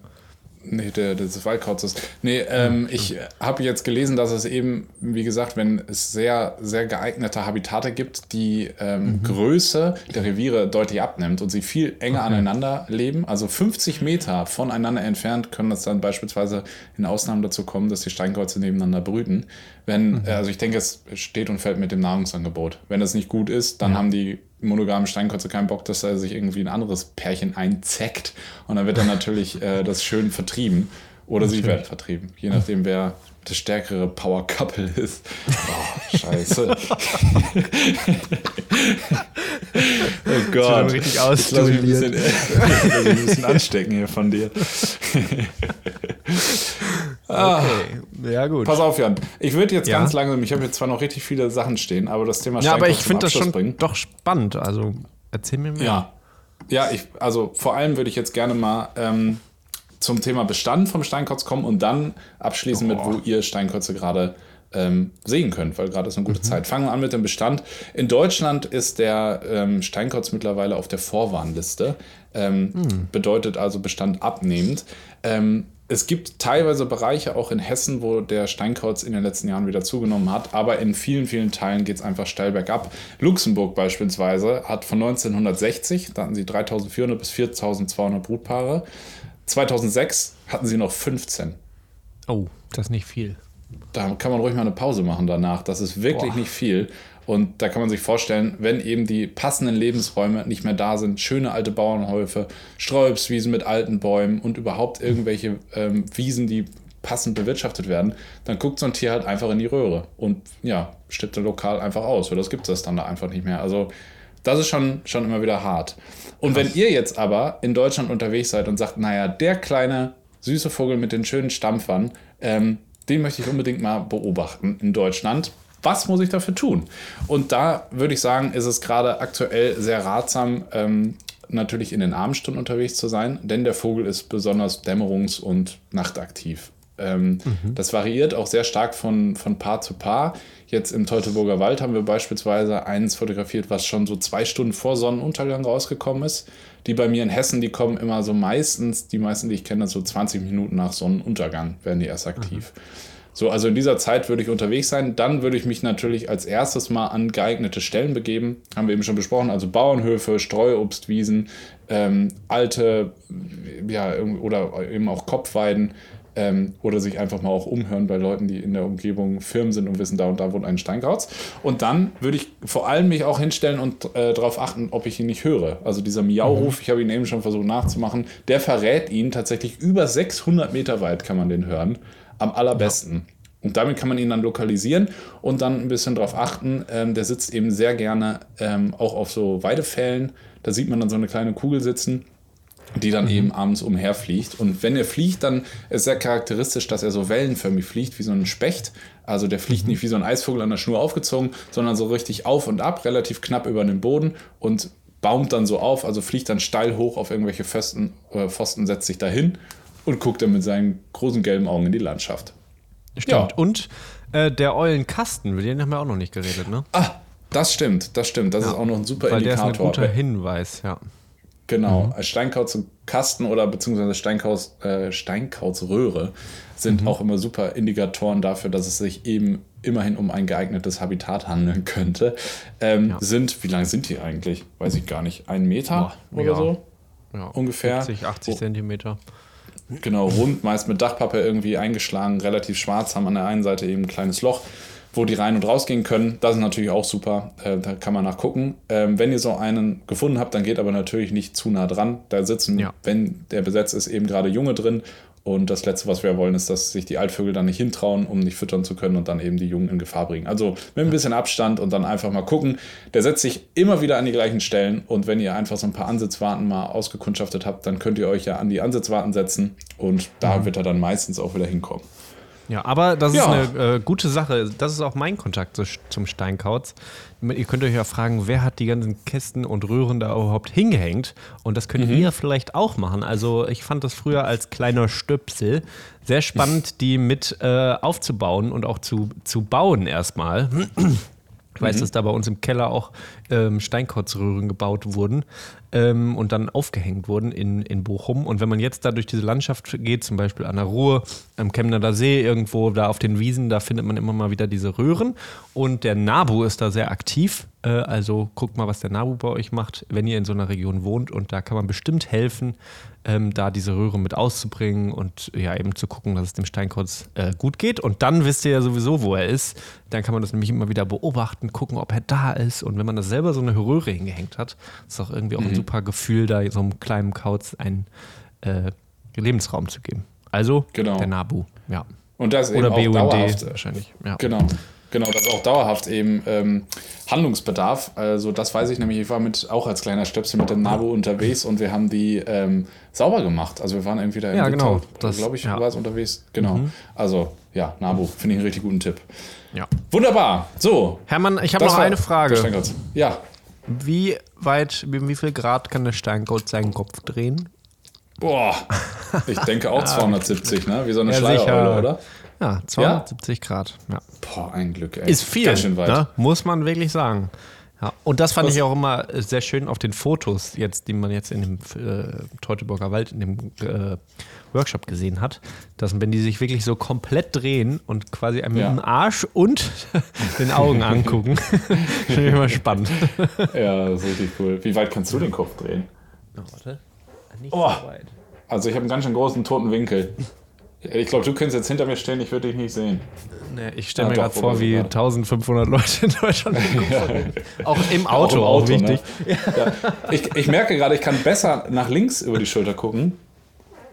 Nee, der, des Waldkrauzes. Nee, ähm, ich habe jetzt gelesen, dass es eben, wie gesagt, wenn es sehr, sehr geeignete Habitate gibt, die ähm, mhm. Größe der Reviere deutlich abnimmt und sie viel enger okay. aneinander leben. Also 50 Meter voneinander entfernt können es dann beispielsweise in Ausnahmen dazu kommen, dass die Steinkreuze nebeneinander brüten. Wenn, mhm. also ich denke, es steht und fällt mit dem Nahrungsangebot. Wenn es nicht gut ist, dann ja. haben die monogamen Steinkreuze keinen Bock, dass er sich irgendwie ein anderes Pärchen einzeckt. Und dann wird dann natürlich äh, das schön vertrieben. Oder sie werden vertrieben. Je nachdem, wer das stärkere Power Couple ist. Oh, scheiße. oh Gott. richtig. Ich lasse mich ein bisschen, ein bisschen anstecken hier von dir. Ah. Okay, ja gut. Pass auf, Jan. Ich würde jetzt ja? ganz langsam, ich habe jetzt zwar noch richtig viele Sachen stehen, aber das Thema Ja, aber ich finde das schon bringen. doch spannend. Also erzähl mir mehr. Ja, ja ich, also vor allem würde ich jetzt gerne mal ähm, zum Thema Bestand vom Steinkotz kommen und dann abschließen oh. mit, wo ihr Steinkreuze gerade ähm, sehen könnt, weil gerade ist eine gute mhm. Zeit. Fangen wir an mit dem Bestand. In Deutschland ist der ähm, Steinkotz mittlerweile auf der Vorwarnliste. Ähm, mhm. Bedeutet also Bestand abnehmend. Ähm, es gibt teilweise Bereiche auch in Hessen, wo der Steinkreuz in den letzten Jahren wieder zugenommen hat, aber in vielen, vielen Teilen geht es einfach steil bergab. Luxemburg beispielsweise hat von 1960, da hatten sie 3400 bis 4200 Brutpaare. 2006 hatten sie noch 15. Oh, das ist nicht viel. Da kann man ruhig mal eine Pause machen danach. Das ist wirklich Boah. nicht viel. Und da kann man sich vorstellen, wenn eben die passenden Lebensräume nicht mehr da sind, schöne alte Bauernhöfe, Streuobstwiesen mit alten Bäumen und überhaupt irgendwelche ähm, Wiesen, die passend bewirtschaftet werden, dann guckt so ein Tier halt einfach in die Röhre und ja, stirbt dann lokal einfach aus. Oder das gibt es dann da einfach nicht mehr. Also das ist schon, schon immer wieder hart. Und Krass. wenn ihr jetzt aber in Deutschland unterwegs seid und sagt, naja, der kleine süße Vogel mit den schönen Stampfern, ähm, den möchte ich unbedingt mal beobachten in Deutschland was muss ich dafür tun? Und da würde ich sagen, ist es gerade aktuell sehr ratsam, ähm, natürlich in den Abendstunden unterwegs zu sein, denn der Vogel ist besonders dämmerungs- und nachtaktiv. Ähm, mhm. Das variiert auch sehr stark von, von Paar zu Paar. Jetzt im Teutoburger Wald haben wir beispielsweise eins fotografiert, was schon so zwei Stunden vor Sonnenuntergang rausgekommen ist. Die bei mir in Hessen, die kommen immer so meistens, die meisten, die ich kenne, so 20 Minuten nach Sonnenuntergang werden die erst aktiv. Mhm. So, also in dieser Zeit würde ich unterwegs sein. Dann würde ich mich natürlich als erstes mal an geeignete Stellen begeben. Haben wir eben schon besprochen. Also Bauernhöfe, Streuobstwiesen, ähm, alte, ja, oder eben auch Kopfweiden. Ähm, oder sich einfach mal auch umhören bei Leuten, die in der Umgebung Firmen sind und wissen, da und da wohnt ein Steinkauz. Und dann würde ich vor allem mich auch hinstellen und äh, darauf achten, ob ich ihn nicht höre. Also dieser Miauruf, mhm. ich habe ihn eben schon versucht nachzumachen, der verrät ihn tatsächlich über 600 Meter weit kann man den hören. Am allerbesten. Ja. Und damit kann man ihn dann lokalisieren und dann ein bisschen darauf achten. Ähm, der sitzt eben sehr gerne ähm, auch auf so Weidefällen. Da sieht man dann so eine kleine Kugel sitzen, die dann mhm. eben abends umherfliegt. Und wenn er fliegt, dann ist sehr charakteristisch, dass er so wellenförmig fliegt, wie so ein Specht. Also der fliegt mhm. nicht wie so ein Eisvogel an der Schnur aufgezogen, sondern so richtig auf und ab, relativ knapp über den Boden und baumt dann so auf, also fliegt dann steil hoch auf irgendwelche Pfosten, äh, Pfosten setzt sich dahin und guckt dann mit seinen großen gelben Augen in die Landschaft. Stimmt. Ja. Und äh, der Eulenkasten, über den haben wir auch noch nicht geredet, ne? Ah, das stimmt, das stimmt. Das ja. ist auch noch ein super Weil Indikator. Der ist ein guter Hinweis, ja. Genau, mhm. Steinkauz und Kasten oder beziehungsweise Steinkauz, äh, Steinkauzröhre sind mhm. auch immer super Indikatoren dafür, dass es sich eben immerhin um ein geeignetes Habitat handeln könnte. Ähm, ja. Sind, wie lang sind die eigentlich? Weiß ich gar nicht. Ein Meter Boah, oder ja. so? Ja, ungefähr. 70, 80 oh. Genau, rund, meist mit Dachpappe irgendwie eingeschlagen, relativ schwarz, haben an der einen Seite eben ein kleines Loch, wo die rein und rausgehen können. Das ist natürlich auch super, äh, da kann man nachgucken. Ähm, wenn ihr so einen gefunden habt, dann geht aber natürlich nicht zu nah dran. Da sitzen, ja. wenn der besetzt ist, eben gerade Junge drin und das Letzte, was wir wollen, ist, dass sich die Altvögel dann nicht hintrauen, um nicht füttern zu können und dann eben die Jungen in Gefahr bringen. Also mit ein bisschen Abstand und dann einfach mal gucken. Der setzt sich immer wieder an die gleichen Stellen und wenn ihr einfach so ein paar Ansitzwarten mal ausgekundschaftet habt, dann könnt ihr euch ja an die Ansitzwarten setzen und da mhm. wird er dann meistens auch wieder hinkommen. Ja, aber das ja. ist eine äh, gute Sache. Das ist auch mein Kontakt zu, zum Steinkauz. Ihr könnt euch ja fragen, wer hat die ganzen Kästen und Röhren da überhaupt hingehängt? Und das könnt mhm. ihr vielleicht auch machen. Also ich fand das früher als kleiner Stöpsel sehr spannend, die mit äh, aufzubauen und auch zu, zu bauen erstmal. Ich weiß, mhm. dass da bei uns im Keller auch ähm, Steinkotzröhren gebaut wurden ähm, und dann aufgehängt wurden in, in Bochum. Und wenn man jetzt da durch diese Landschaft geht, zum Beispiel an der Ruhr, am Chemnader See, irgendwo da auf den Wiesen, da findet man immer mal wieder diese Röhren. Und der NABU ist da sehr aktiv. Äh, also guckt mal, was der NABU bei euch macht, wenn ihr in so einer Region wohnt. Und da kann man bestimmt helfen, ähm, da diese Röhre mit auszubringen und ja eben zu gucken, dass es dem Steinkreuz äh, gut geht. Und dann wisst ihr ja sowieso, wo er ist. Dann kann man das nämlich immer wieder beobachten, gucken, ob er da ist. Und wenn man da selber so eine Röhre hingehängt hat, ist auch irgendwie auch mhm. ein super Gefühl, da so einem kleinen Kauz einen äh, Lebensraum zu geben. Also genau. der Nabu, ja. Und das Oder BUND wahrscheinlich. Ja. Genau. Genau, das ist auch dauerhaft eben ähm, Handlungsbedarf. Also das weiß ich nämlich, ich war mit auch als kleiner Stöpsel mit dem Nabu unterwegs und wir haben die ähm, sauber gemacht. Also wir waren irgendwie da ja, genau, glaube ich, ja. war es unterwegs. Genau. Mhm. Also ja, Nabu, finde ich einen richtig guten Tipp. Ja. Wunderbar. So. Hermann, ich habe noch eine Frage. Ja. Wie weit, wie viel Grad kann der Steingold seinen Kopf drehen? Boah, ich denke auch 270, ne? Wie so eine ja, Schleierrolle, oder? Ja, 270 ja? Grad. Ja. Boah, ein Glück, ey. Ist viel. Ganz schön weit. Ne? Muss man wirklich sagen. Ja, und das fand Was? ich auch immer sehr schön auf den Fotos, jetzt, die man jetzt in dem äh, Teutoburger Wald, in dem äh, Workshop gesehen hat, dass wenn die sich wirklich so komplett drehen und quasi einem ja. den Arsch und den Augen angucken, finde ich immer spannend. ja, das ist richtig cool. Wie weit kannst du den Kopf drehen? Oh, warte. Nicht oh. so weit. Also ich habe einen ganz schön großen toten Winkel. Ich glaube, du könntest jetzt hinter mir stehen, ich würde dich nicht sehen. Nee, ich stelle ah, mir gerade vor, wie 1500 Leute in Deutschland ja. Auch im Auto, auch, Auto, wichtig. Ne? Ja. Ich, ich merke gerade, ich kann besser nach links über die Schulter gucken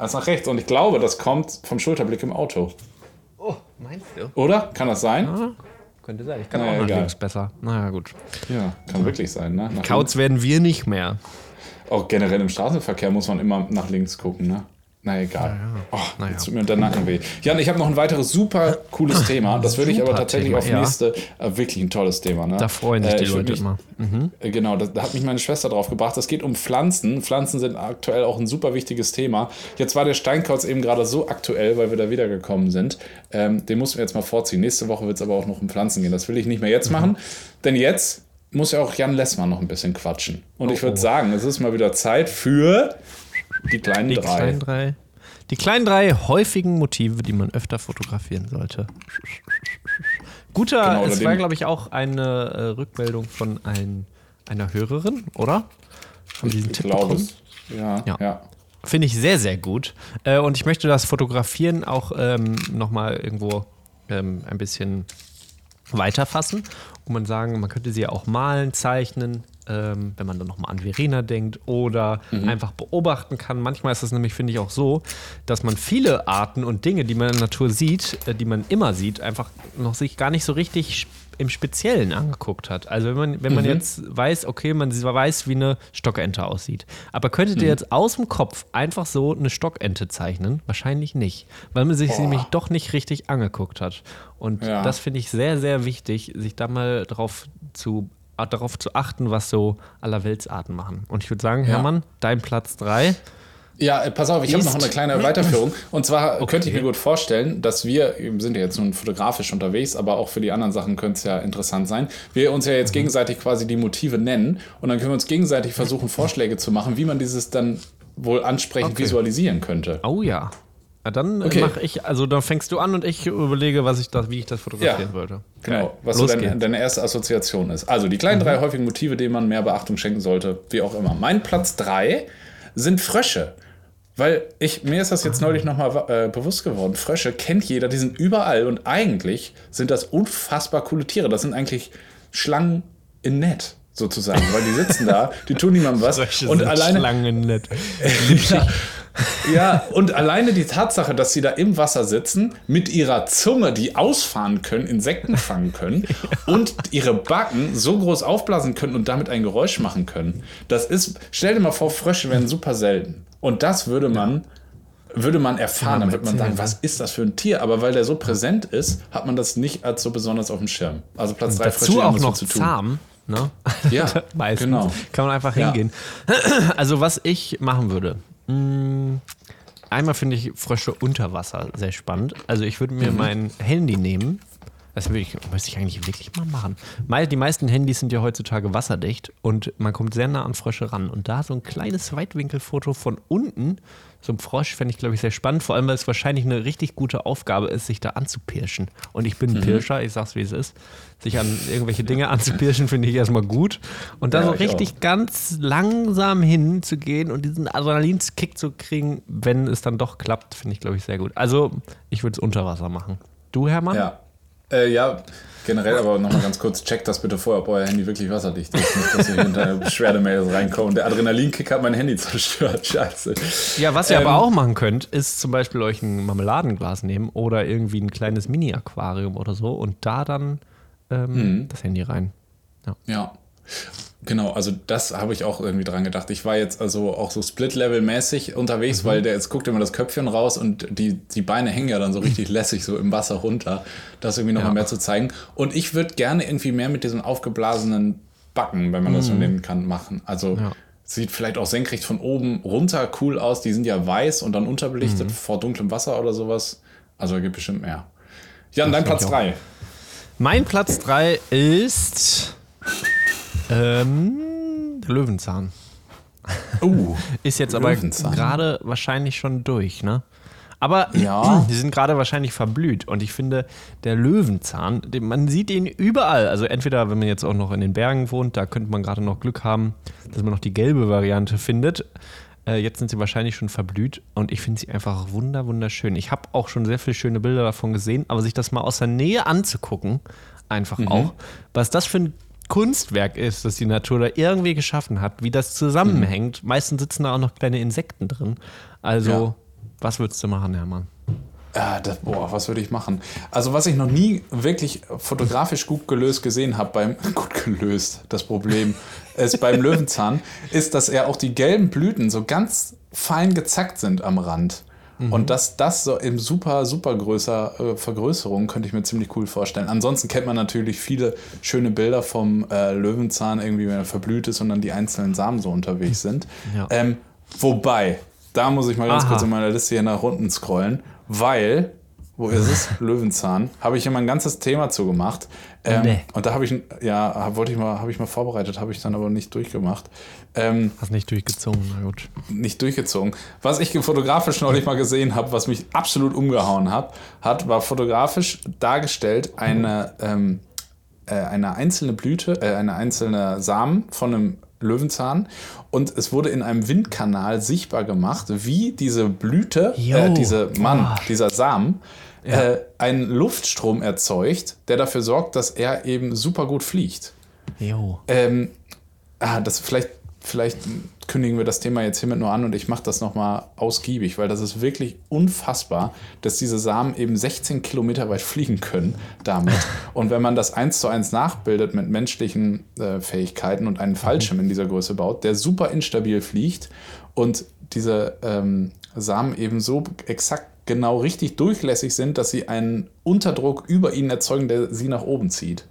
als nach rechts. Und ich glaube, das kommt vom Schulterblick im Auto. Oh, meinst du? Oder? Kann das sein? Ja, könnte sein. Ich kann naja, auch nach egal. links besser. Naja, gut. Ja, kann wirklich sein. Ne? Kauz werden wir nicht mehr. Auch generell im Straßenverkehr muss man immer nach links gucken, ne? Na egal. Ja, ja. Oh, naja. Jetzt tut mir der Nacken weh. Jan, ich habe noch ein weiteres super cooles Thema. Das würde ich aber tatsächlich Thema, auf nächste. Ja. Äh, wirklich ein tolles Thema. Ne? Da freuen sich äh, die Leute mich, immer. Mhm. Äh, genau, da, da, hat mich meine Schwester drauf gebracht. Es geht um Pflanzen. Pflanzen sind aktuell auch ein super wichtiges Thema. Jetzt war der Steinkauz eben gerade so aktuell, weil wir da wiedergekommen sind. Ähm, den mussten wir jetzt mal vorziehen. Nächste Woche wird es aber auch noch um Pflanzen gehen. Das will ich nicht mehr jetzt mhm. machen. Denn jetzt muss ja auch Jan Lessmann noch ein bisschen quatschen. Und oh, ich würde oh. sagen, es ist mal wieder Zeit für die kleinen die drei. Kleinen drei. Die kleinen drei häufigen Motive, die man öfter fotografieren sollte. Guter, genau, es war, glaube ich, auch eine äh, Rückmeldung von ein, einer Hörerin, oder? Von diesem ich, Tipp glaube es. Ja, ja, ja. Finde ich sehr, sehr gut. Äh, und ich möchte das Fotografieren auch ähm, nochmal irgendwo ähm, ein bisschen weiterfassen. Und man sagen, man könnte sie ja auch malen, zeichnen, ähm, wenn man dann nochmal an Verena denkt oder mhm. einfach beobachten kann. Manchmal ist es nämlich, finde ich, auch so, dass man viele Arten und Dinge, die man in der Natur sieht, äh, die man immer sieht, einfach noch sich gar nicht so richtig im Speziellen angeguckt hat. Also wenn man, wenn man mhm. jetzt weiß, okay, man weiß, wie eine Stockente aussieht. Aber könntet ihr mhm. jetzt aus dem Kopf einfach so eine Stockente zeichnen? Wahrscheinlich nicht, weil man sich Boah. sie nämlich doch nicht richtig angeguckt hat. Und ja. das finde ich sehr, sehr wichtig, sich da mal drauf zu darauf zu achten, was so allerweltsarten machen. Und ich würde sagen, Hermann, ja. dein Platz 3. Ja, äh, pass auf, ich habe noch eine kleine Weiterführung. Und zwar okay. könnte ich mir gut vorstellen, dass wir, wir sind ja jetzt nun fotografisch unterwegs, aber auch für die anderen Sachen könnte es ja interessant sein, wir uns ja jetzt mhm. gegenseitig quasi die Motive nennen und dann können wir uns gegenseitig versuchen, Vorschläge zu machen, wie man dieses dann wohl ansprechend okay. visualisieren könnte. Oh ja. Ja, dann okay. mache ich, also dann fängst du an und ich überlege, was ich das, wie ich das fotografieren ja, würde. Genau, was so deine, deine, erste Assoziation ist. Also die kleinen mhm. drei häufigen Motive, denen man mehr Beachtung schenken sollte, wie auch immer. Mein Platz drei sind Frösche. Weil ich, mir ist das jetzt neulich nochmal äh, bewusst geworden. Frösche kennt jeder, die sind überall und eigentlich sind das unfassbar coole Tiere. Das sind eigentlich Schlangen in nett sozusagen, weil die sitzen da, die tun niemandem was. Frösche und alleine. Schlangen nett. ja, ja, und alleine die Tatsache, dass sie da im Wasser sitzen, mit ihrer Zunge, die ausfahren können, Insekten fangen können ja. und ihre Backen so groß aufblasen können und damit ein Geräusch machen können. Das ist, stell dir mal vor, Frösche wären super selten. Und das würde man, würde man erfahren. Dann würde man sagen, was ist das für ein Tier? Aber weil der so präsent ist, hat man das nicht als so besonders auf dem Schirm. Also Platz 3 Frösche auch noch zu tun. zahm. Ne? Ja, meistens. Genau. Kann man einfach hingehen. Ja. Also, was ich machen würde, Mm, einmal finde ich Frösche unter Wasser sehr spannend. Also ich würde mir mhm. mein Handy nehmen. Das würde ich, müsste ich eigentlich wirklich mal machen. Die meisten Handys sind ja heutzutage wasserdicht und man kommt sehr nah an Frösche ran. Und da so ein kleines Weitwinkelfoto von unten so ein Frosch fände ich, glaube ich, sehr spannend, vor allem, weil es wahrscheinlich eine richtig gute Aufgabe ist, sich da anzupirschen. Und ich bin mhm. Pirscher, ich sag's wie es ist. Sich an irgendwelche Dinge anzupirschen, finde ich erstmal gut. Und da ja, so richtig ganz langsam hinzugehen und diesen Adrenalinskick zu kriegen, wenn es dann doch klappt, finde ich, glaube ich, sehr gut. Also, ich würde es unter Wasser machen. Du, Hermann? Ja. Äh, ja, generell aber nochmal ganz kurz, checkt das bitte vorher, ob euer Handy wirklich wasserdicht ist. Nicht, dass ihr hinter Beschwerdemails reinkommt. Der Adrenalinkick hat mein Handy zerstört. Scheiße. Ja, was ihr ähm, aber auch machen könnt, ist zum Beispiel euch ein Marmeladenglas nehmen oder irgendwie ein kleines Mini-Aquarium oder so und da dann ähm, mhm. das Handy rein. Ja. ja. Genau, also das habe ich auch irgendwie dran gedacht. Ich war jetzt also auch so Split-Level-mäßig unterwegs, mhm. weil der jetzt guckt immer das Köpfchen raus und die, die Beine hängen ja dann so richtig lässig so im Wasser runter. Das irgendwie nochmal ja. mehr zu zeigen. Und ich würde gerne irgendwie mehr mit diesen aufgeblasenen Backen, wenn man mhm. das so nennen kann, machen. Also ja. sieht vielleicht auch senkrecht von oben runter cool aus. Die sind ja weiß und dann unterbelichtet mhm. vor dunklem Wasser oder sowas. Also gibt bestimmt mehr. Jan, dein Platz 3. Mein Platz 3 ist ähm, der Löwenzahn. Uh, ist jetzt aber gerade wahrscheinlich schon durch, ne? Aber ja. die sind gerade wahrscheinlich verblüht. Und ich finde, der Löwenzahn, man sieht ihn überall. Also entweder, wenn man jetzt auch noch in den Bergen wohnt, da könnte man gerade noch Glück haben, dass man noch die gelbe Variante findet. Äh, jetzt sind sie wahrscheinlich schon verblüht und ich finde sie einfach wunder, wunderschön. Ich habe auch schon sehr viele schöne Bilder davon gesehen, aber sich das mal aus der Nähe anzugucken, einfach mhm. auch, was das für ein Kunstwerk ist, das die Natur da irgendwie geschaffen hat, wie das zusammenhängt. Mhm. Meistens sitzen da auch noch kleine Insekten drin. Also, ja. was würdest du machen, Hermann? Ja, das, boah, was würde ich machen? Also, was ich noch nie wirklich fotografisch gut gelöst gesehen habe, beim gut gelöst, das Problem ist beim Löwenzahn, ist, dass er auch die gelben Blüten so ganz fein gezackt sind am Rand. Mhm. Und dass das so in super, super größer äh, Vergrößerung könnte ich mir ziemlich cool vorstellen. Ansonsten kennt man natürlich viele schöne Bilder vom äh, Löwenzahn, irgendwie, wenn er verblüht ist und dann die einzelnen Samen so unterwegs sind. Ja. Ähm, wobei, da muss ich mal ganz Aha. kurz in meiner Liste hier nach unten scrollen, weil wo ist es? Löwenzahn. Habe ich immer ein ganzes Thema zu gemacht. Ähm, nee. Und da habe ich, ja, wollte ich mal, habe ich mal vorbereitet, habe ich dann aber nicht durchgemacht. Ähm, Hast nicht durchgezogen, na gut. Nicht durchgezogen. Was ich fotografisch neulich mal gesehen habe, was mich absolut umgehauen hat, hat war fotografisch dargestellt eine, ähm, äh, eine einzelne Blüte, äh, eine einzelne Samen von einem Löwenzahn und es wurde in einem Windkanal sichtbar gemacht, wie diese Blüte, äh, diese Mann, dieser Samen, ja. äh, einen Luftstrom erzeugt, der dafür sorgt, dass er eben super gut fliegt. Jo. Ähm, ah, das vielleicht vielleicht kündigen wir das Thema jetzt hiermit nur an und ich mache das nochmal ausgiebig, weil das ist wirklich unfassbar, dass diese Samen eben 16 Kilometer weit fliegen können damit. und wenn man das eins zu eins nachbildet mit menschlichen äh, Fähigkeiten und einen Fallschirm in dieser Größe baut, der super instabil fliegt und diese ähm, Samen eben so exakt genau richtig durchlässig sind, dass sie einen Unterdruck über ihnen erzeugen, der sie nach oben zieht.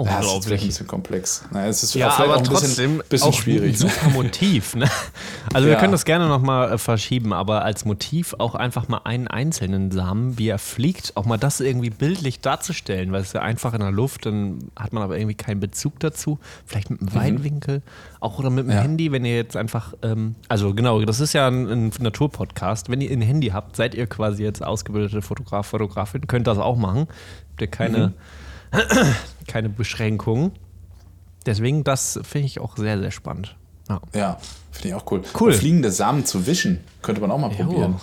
Ja, das ist ein bisschen komplex. Na, es ist ja, aber auch ein trotzdem bisschen, schwierig. Ein ne? super Motiv. Ne? Also ja. wir können das gerne nochmal äh, verschieben, aber als Motiv auch einfach mal einen einzelnen Samen, wie er fliegt, auch mal das irgendwie bildlich darzustellen, weil es ja einfach in der Luft, dann hat man aber irgendwie keinen Bezug dazu. Vielleicht mit einem mhm. Weitwinkel, auch oder mit dem ja. Handy, wenn ihr jetzt einfach, ähm, also genau, das ist ja ein, ein Naturpodcast. Wenn ihr ein Handy habt, seid ihr quasi jetzt ausgebildete Fotograf, Fotografin, könnt das auch machen. Habt ihr keine... Mhm keine Beschränkungen. Deswegen, das finde ich auch sehr, sehr spannend. Ja, ja finde ich auch cool. Cool. fliegende Samen zu wischen, könnte man auch mal probieren.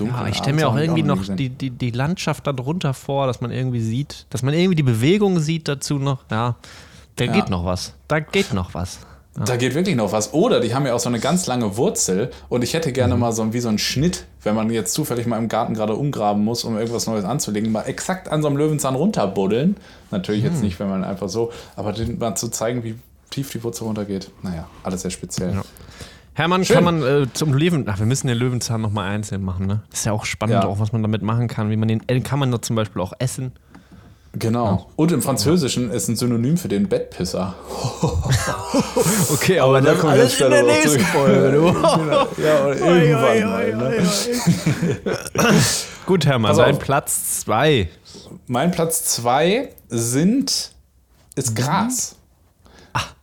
ja, ich stelle mir auch irgendwie auch noch die, die, die Landschaft darunter vor, dass man irgendwie sieht, dass man irgendwie die Bewegung sieht dazu noch. Ja, da ja. geht noch was. Da geht noch was. Ja. Da geht wirklich noch was. Oder die haben ja auch so eine ganz lange Wurzel und ich hätte gerne mhm. mal so wie so einen Schnitt, wenn man jetzt zufällig mal im Garten gerade umgraben muss, um irgendwas Neues anzulegen, mal exakt an so einem Löwenzahn runterbuddeln. Natürlich mhm. jetzt nicht, wenn man einfach so, aber den mal zu zeigen, wie tief die Wurzel runtergeht. Naja, alles sehr speziell. Ja. Hermann, Schön. kann man äh, zum Löwen, ach, wir müssen den Löwenzahn nochmal einzeln machen, ne? Ist ja auch spannend, ja. auch was man damit machen kann, wie man den, äh, kann man da zum Beispiel auch essen. Genau. Und im Französischen ist ein Synonym für den Bettpisser. okay, aber, aber dann kommt alles in der nächsten Folge. Du. genau. Ja, oder irgendwann mal. Ne? Gut, Hermann, dein Platz zwei. Mein Platz zwei sind ist mhm. Gras. Ach,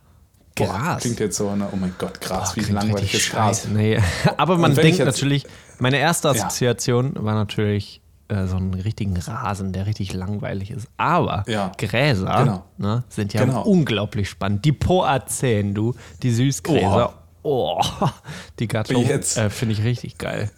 Gras. Klingt jetzt so, ne? oh mein Gott, Gras, Boah, wie langweilig ist Gras. Nee. Aber man denkt natürlich, meine erste Assoziation ja. war natürlich äh, so einen richtigen Rasen, der richtig langweilig ist. Aber ja. Gräser genau. ne, sind ja genau. unglaublich spannend. Die Poazäen, du, die Süßgräser. Oh, oh die Gattung äh, finde ich richtig geil.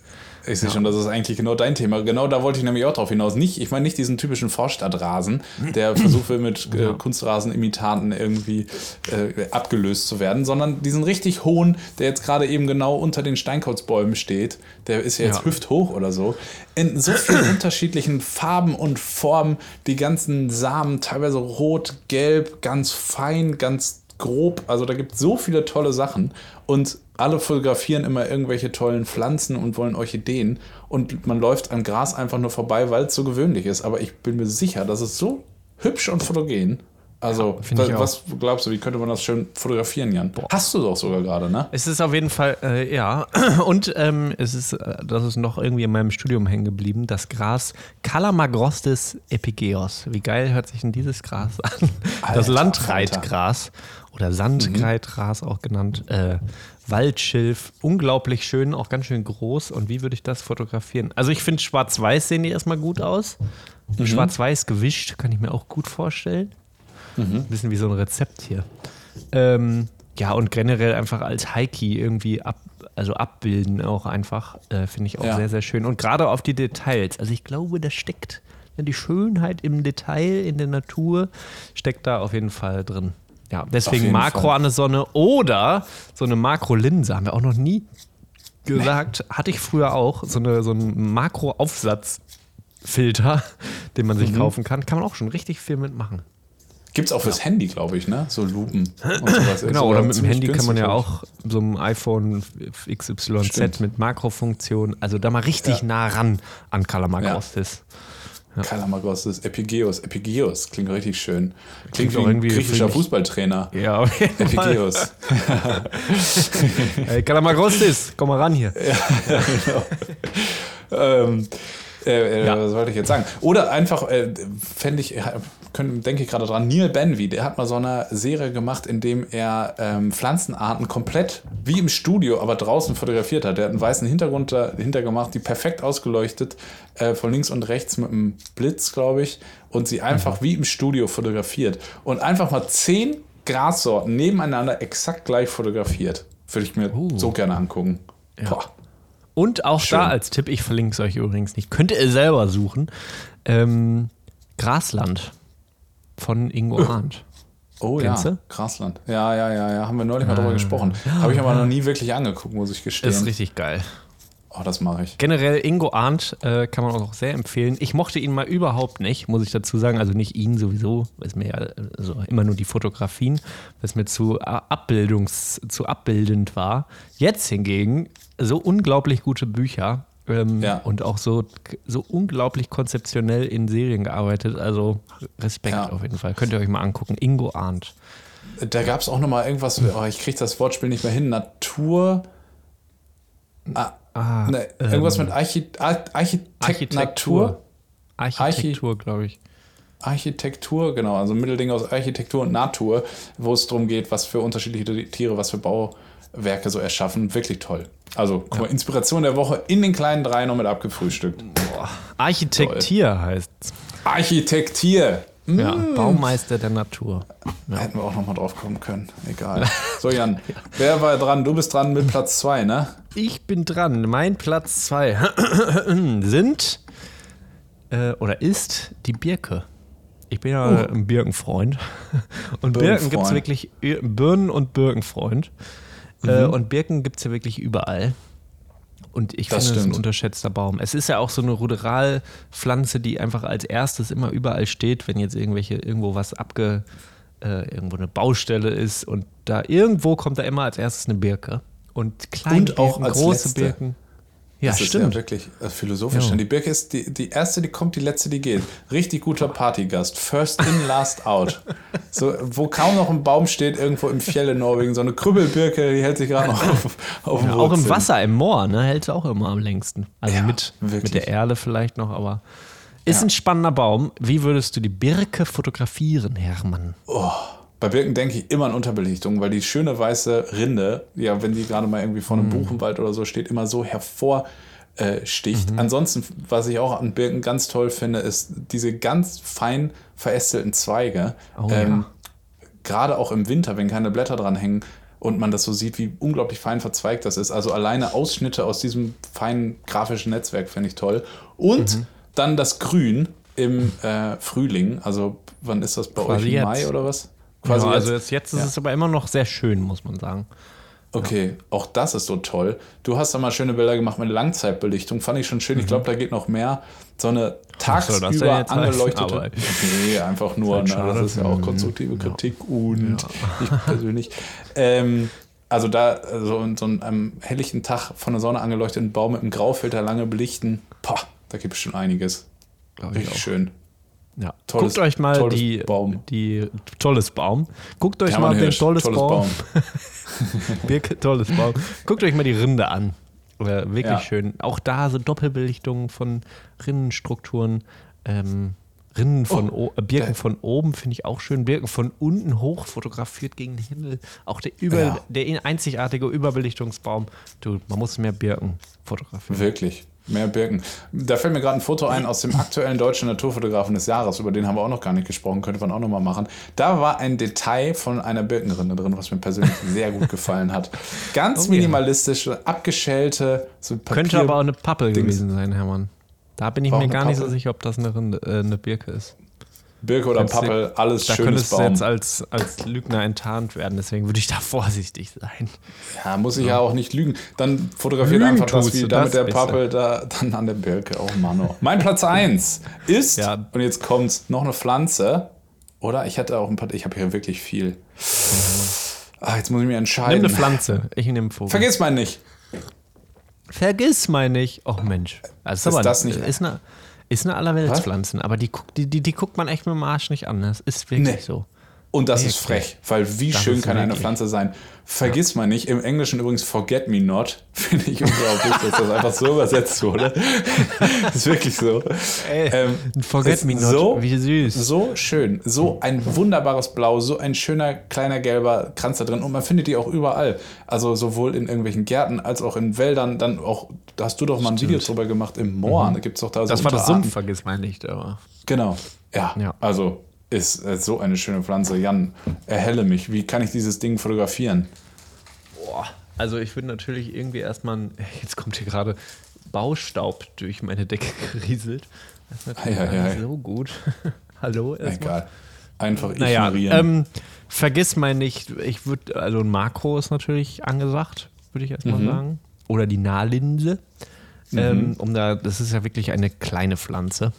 Ich sehe ja. schon, das ist eigentlich genau dein Thema. Genau da wollte ich nämlich auch drauf hinaus. Nicht, ich meine nicht diesen typischen Vorstadtrasen, der versucht mit äh, Kunstrasenimitaten irgendwie äh, abgelöst zu werden, sondern diesen richtig hohen, der jetzt gerade eben genau unter den Steinkauzbäumen steht. Der ist ja jetzt ja. hüfthoch oder so. In so vielen unterschiedlichen Farben und Formen. Die ganzen Samen, teilweise rot, gelb, ganz fein, ganz grob. Also da gibt es so viele tolle Sachen. Und alle fotografieren immer irgendwelche tollen Pflanzen und wollen Orchideen und man läuft an Gras einfach nur vorbei, weil es so gewöhnlich ist. Aber ich bin mir sicher, das ist so hübsch und fotogen. Also, ja, was, glaubst du, wie könnte man das schön fotografieren, Jan? Boah. Hast du doch sogar gerade, ne? Es ist auf jeden Fall, äh, ja. Und ähm, es ist, äh, das ist noch irgendwie in meinem Studium hängen geblieben, das Gras Calamagrostis epigeos. Wie geil hört sich denn dieses Gras an? Alter, das Landreitgras oder Sandkreitgras mhm. auch genannt. Äh, Waldschilf, unglaublich schön, auch ganz schön groß. Und wie würde ich das fotografieren? Also ich finde schwarz-weiß sehen die erstmal gut aus. Mhm. Schwarz-weiß gewischt kann ich mir auch gut vorstellen. Mhm. Ein bisschen wie so ein Rezept hier. Ähm, ja, und generell einfach als Heiki irgendwie ab, also abbilden auch einfach, äh, finde ich auch ja. sehr, sehr schön. Und gerade auf die Details. Also ich glaube, da steckt die Schönheit im Detail, in der Natur, steckt da auf jeden Fall drin. Ja, deswegen Makro Fall. an der Sonne oder so eine Makrolinse haben wir auch noch nie gesagt. Hatte ich früher auch, so, eine, so einen Makro-Aufsatzfilter, den man sich mhm. kaufen kann. Kann man auch schon richtig viel mitmachen. Gibt es auch fürs ja. Handy, glaube ich, ne? So Lupen und sowas. genau, oder mit dem Handy kann man ja auch so ein iPhone XYZ Stimmt. mit Makrofunktion, also da mal richtig ja. nah ran an Kalamagostis. Ja. Ja. Kalamagos ist Epigeos. Epigeos klingt richtig schön. Klingt, klingt wie ein griechischer Fußballtrainer. Ja, jeden Epigeos. hey, Kalamagostis, komm mal ran hier. Ja, genau. ähm, äh, äh, ja. Was wollte ich jetzt sagen? Oder einfach, äh, fände ich, denke ich gerade dran, Neil Benvey, der hat mal so eine Serie gemacht, in dem er ähm, Pflanzenarten komplett wie im Studio, aber draußen fotografiert hat. Der hat einen weißen Hintergrund dahinter gemacht, die perfekt ausgeleuchtet, äh, von links und rechts mit einem Blitz, glaube ich, und sie einfach mhm. wie im Studio fotografiert. Und einfach mal zehn Grassorten nebeneinander exakt gleich fotografiert. Würde ich mir uh. so gerne angucken. Ja. Und auch Schön. da als Tipp, ich verlinke es euch übrigens nicht, könnt ihr selber suchen. Ähm, Grasland von Ingo Arndt. Oh Kennst ja, du? Grasland. Ja, ja, ja, ja, haben wir neulich mal drüber ah. gesprochen. Habe ich aber noch nie wirklich angeguckt, muss ich gestehen. Ist richtig geil. Oh, das mache ich. Generell Ingo Arndt äh, kann man auch sehr empfehlen. Ich mochte ihn mal überhaupt nicht, muss ich dazu sagen. Also nicht ihn sowieso, weil es mir ja also immer nur die Fotografien, weil es mir zu, Abbildungs, zu abbildend war. Jetzt hingegen so unglaublich gute Bücher ähm, ja. und auch so, so unglaublich konzeptionell in Serien gearbeitet. Also Respekt ja. auf jeden Fall. Könnt ihr euch mal angucken. Ingo Arndt. Da gab es auch noch mal irgendwas, oh, ich kriege das Wortspiel nicht mehr hin. Natur. Ah, ah, ne, irgendwas ähm, mit Archi Architekt Architektur. Architektur, glaube ich. Architektur, genau, also Mittelding aus Architektur und Natur, wo es darum geht, was für unterschiedliche Tiere, was für Bauwerke so erschaffen. Wirklich toll. Also, guck mal, Inspiration der Woche in den kleinen drei noch mit abgefrühstückt. Boah. Architektier heißt es. Architektier. Ja, mm. Baumeister der Natur. Ja. Hätten wir auch noch mal drauf kommen können. Egal. So, Jan, ja. wer war dran? Du bist dran mit Platz zwei, ne? Ich bin dran. Mein Platz zwei sind äh, oder ist die Birke. Ich bin ja uh. ein Birkenfreund. Und Birken gibt es wirklich Birnen- und Birkenfreund. Äh, mhm. und Birken gibt es ja wirklich überall. Und ich das finde, das ist ein unterschätzter Baum. Es ist ja auch so eine Ruderalpflanze, die einfach als erstes immer überall steht, wenn jetzt irgendwelche, irgendwo was abge, äh, irgendwo eine Baustelle ist und da irgendwo kommt da immer als erstes eine Birke. Und kleine und auch Birken, große letzte. Birken. Ja, das stimmt. ist ja wirklich äh, philosophisch. Ja. Die Birke ist die, die erste, die kommt, die letzte, die geht. Richtig guter Partygast. First in, last out. So, wo kaum noch ein Baum steht, irgendwo im Fjell in Norwegen. So eine Krüppelbirke, die hält sich gerade noch auf, auf ja, Auch im Wasser, im Moor, ne, hält sie auch immer am längsten. Also ja, mit, mit der Erde vielleicht noch, aber ist ein spannender Baum. Wie würdest du die Birke fotografieren, Hermann? Oh. Bei Birken denke ich immer an Unterbelichtung, weil die schöne weiße Rinde, ja, wenn die gerade mal irgendwie vor einem mhm. Buchenwald oder so steht, immer so hervorsticht. Mhm. Ansonsten, was ich auch an Birken ganz toll finde, ist diese ganz fein verästelten Zweige. Oh, ähm, ja. Gerade auch im Winter, wenn keine Blätter dran hängen und man das so sieht, wie unglaublich fein verzweigt das ist. Also alleine Ausschnitte aus diesem feinen grafischen Netzwerk finde ich toll. Und mhm. dann das Grün im äh, Frühling. Also wann ist das bei Quasi euch? Im Mai oder was? Quasi ja, also jetzt, jetzt ist ja. es aber immer noch sehr schön, muss man sagen. Okay, ja. auch das ist so toll. Du hast da mal schöne Bilder gemacht mit Langzeitbelichtung, fand ich schon schön. Mhm. Ich glaube, da geht noch mehr. So eine tagsüber so, angeleuchtete. Nee, einfach nur, das, na, das ist ja auch konstruktive Kritik und ich persönlich. Ähm, also da so, so einen am helllichen Tag von der Sonne angeleuchteten Baum mit einem Graufilter lange belichten, boah, da gibt es schon einiges. Richtig schön. Ja, tolles, guckt euch mal die, Baum. die tolles Baum. Guckt euch mal den tolles, tolles Baum. Birke, tolles Baum. Guckt euch mal die Rinde an. Wirklich ja. schön. Auch da so Doppelbelichtungen von Rinnenstrukturen. Ähm, Rinnen von oh, Birken der, von oben finde ich auch schön. Birken von unten hoch fotografiert gegen den Himmel. Auch der, über, ja. der einzigartige Überbelichtungsbaum. Du, man muss mehr Birken fotografieren. Wirklich. Mehr Birken. Da fällt mir gerade ein Foto ein aus dem aktuellen deutschen Naturfotografen des Jahres, über den haben wir auch noch gar nicht gesprochen, könnte man auch noch mal machen. Da war ein Detail von einer Birkenrinde drin, was mir persönlich sehr gut gefallen hat. Ganz oh, minimalistische, abgeschälte, so Papier Könnte aber auch eine Pappe gewesen sein, Hermann. Da bin ich mir gar nicht so sicher, ob das eine, Rinde, äh, eine Birke ist. Birke oder Pappel, alles da schönes Baum. Da könntest du jetzt als, als Lügner enttarnt werden, deswegen würde ich da vorsichtig sein. Ja, muss ich ja, ja auch nicht lügen. Dann fotografiert einfach das, wie da mit der Pappel da dann an der Birke. Oh Mann. Oh. Mein Platz 1 ist, ja. und jetzt kommt noch eine Pflanze, oder? Ich hatte auch ein paar, ich habe hier wirklich viel. Ach, jetzt muss ich mir entscheiden. Nimm eine Pflanze, ich nehme Vogel. Vergiss mal nicht. Vergiss mal nicht. Oh Mensch. Also ist, ist das nicht? Ist eine, ist eine Allerweltspflanzen, aber die, die, die, die, guckt man echt mit dem Arsch nicht an. Das ist wirklich nee. so. Und das ist frech, weil wie das schön kann eine Pflanze sein. Vergiss ja. mal nicht, im Englischen übrigens Forget Me Not, finde ich unglaublich, dass das einfach so übersetzt wurde. das ist wirklich so. Ey, ähm, Forget Me Not, so, wie süß. So schön, so ein wunderbares Blau, so ein schöner kleiner gelber Kranz da drin und man findet die auch überall. Also sowohl in irgendwelchen Gärten als auch in Wäldern, dann auch, da hast du doch mal ein Video drüber gemacht, im Moor, mhm. da gibt es doch da so Das war das Sumpf, vergiss mal nicht, aber. Genau, ja, ja. also ist äh, so eine schöne Pflanze. Jan, erhelle mich. Wie kann ich dieses Ding fotografieren? Boah, also ich würde natürlich irgendwie erstmal, jetzt kommt hier gerade Baustaub durch meine Decke gerieselt. Das ist natürlich Ei, ei, ei. so gut. Hallo. Egal. Einfach Naja, ignorieren. ähm, vergiss mal nicht, ich würde, also ein Makro ist natürlich angesagt, würde ich erstmal Mhm. sagen. Oder die Nahlinse. Ähm, um da, das ist ja wirklich eine kleine Pflanze.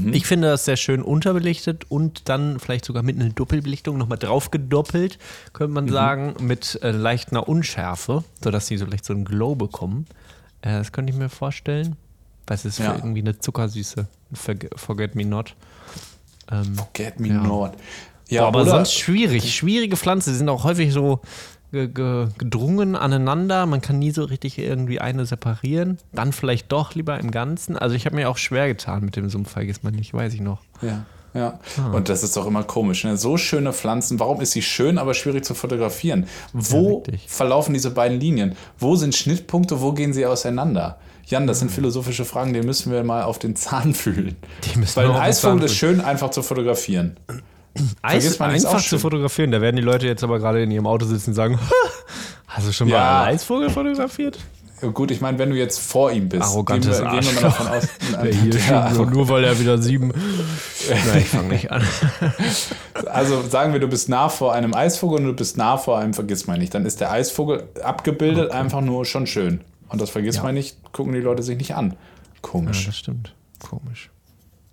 Mhm. Ich finde das sehr schön unterbelichtet und dann vielleicht sogar mit einer Doppelbelichtung nochmal drauf gedoppelt, könnte Mhm. man sagen, mit äh, leichter Unschärfe, sodass sie so vielleicht so einen Glow bekommen. Äh, das könnte ich mir vorstellen. Was ist Ja. für irgendwie eine zuckersüße Forget, Forget Me Not. Ähm, Get me ja. not. Ja, Boah, aber sonst schwierig. Schwierige Pflanzen. Sind auch häufig so ge ge gedrungen aneinander. Man kann nie so richtig irgendwie eine separieren. Dann vielleicht doch lieber im Ganzen. Also ich habe mir auch schwer getan mit dem Sumpfvergiss nicht, weiß ich noch. Ja, ja. Ah. Und das ist doch immer komisch. Ne? So schöne Pflanzen, warum ist sie schön, aber schwierig zu fotografieren? Wo wirklich. verlaufen diese beiden Linien? Wo sind Schnittpunkte, wo gehen sie auseinander? Jan, das sind Hm. philosophische Fragen, die müssen wir mal auf den Zahn fühlen. Die müssen Weil wir ein auf den Eisvogel ist schön einfach zu fotografieren. Eis nicht, einfach zu fotografieren. Da werden die Leute jetzt aber gerade in ihrem Auto sitzen und sagen, hast du schon mal Ja. einen Eisvogel fotografiert? Ja, Gut, ich meine, wenn du jetzt vor ihm bist, Arrogantes gehen wir, gehen wir mal davon aus. Der hier Ja, schon, nur weil er wieder sieben. Nein, ich fange nicht an. Also sagen wir, du bist nah vor einem Eisvogel und du bist nah vor einem Vergissmeinnicht. Dann ist der Eisvogel abgebildet einfach nur schon schön. Und das Vergissmeinnicht gucken die Leute sich nicht an. Ja, Komisch. das stimmt. Komisch.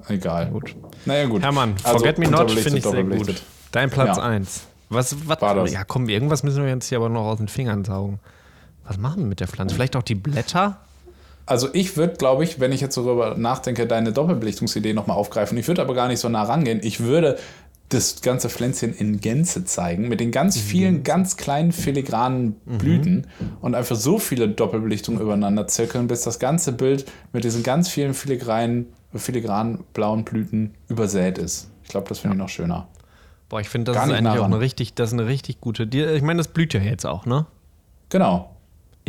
Egal. Gut. Naja, gut. Hermann, Also, Forget Me Not finde ich sehr gut. Dein Platz Ja. 1. Was, was, War das. ja komm, irgendwas müssen wir jetzt hier aber noch aus den Fingern saugen. Was machen wir mit der Pflanze? Vielleicht auch die Blätter? Also ich würde, glaube ich, wenn ich jetzt darüber nachdenke, deine Doppelbelichtungsidee nochmal aufgreifen. Ich würde aber gar nicht so nah rangehen. Ich würde das ganze Pflänzchen in Gänze zeigen, mit den ganz vielen, ganz kleinen filigranen Blüten und einfach so viele Doppelbelichtungen übereinander zirkeln, bis das ganze Bild mit diesen ganz vielen filigranen, filigranen blauen Blüten übersät ist. Ich glaube, das finde ich noch schöner. Boah, ich finde, das Gar ist eigentlich nah auch eine richtig, das ist eine richtig gute. Ich meine, das blüht ja jetzt auch, ne? Genau.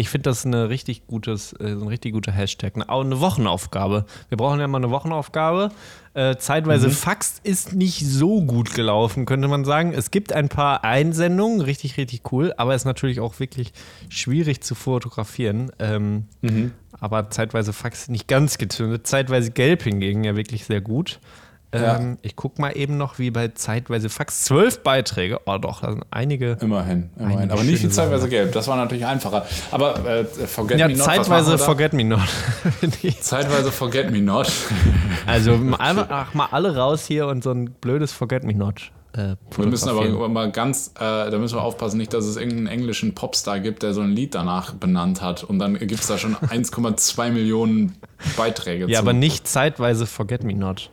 Ich finde das eine richtig gutes, äh, ein richtig guter Hashtag. Eine, auch eine Wochenaufgabe. Wir brauchen ja mal eine Wochenaufgabe. Äh, zeitweise Mhm. Fax ist nicht so gut gelaufen, könnte man sagen. Es gibt ein paar Einsendungen, richtig, richtig cool, aber ist natürlich auch wirklich schwierig zu fotografieren. Ähm, Mhm. Aber zeitweise Fax nicht ganz gezündet. Zeitweise Gelb hingegen ja wirklich sehr gut. Ja. Ähm, ich gucke mal eben noch, wie bei zeitweise Fax. Zwölf Beiträge. Oh doch, da sind einige. Immerhin, immerhin. Einige Aber nicht wie schöne zeitweise gelb. Das war natürlich einfacher. Aber äh, Forget Ja, Me Not, zeitweise? Forget Me Not. Zeitweise Forget Me Not. Also einfach mal alle raus hier und so ein blödes Forget Me Not. Äh, Wir müssen aber mal ganz, äh, da müssen wir aufpassen, nicht, dass es irgendeinen englischen Popstar gibt, der so ein Lied danach benannt hat. Und dann gibt es da schon 1,2 Millionen Beiträge Ja, zu. aber nicht zeitweise Forget Me Not.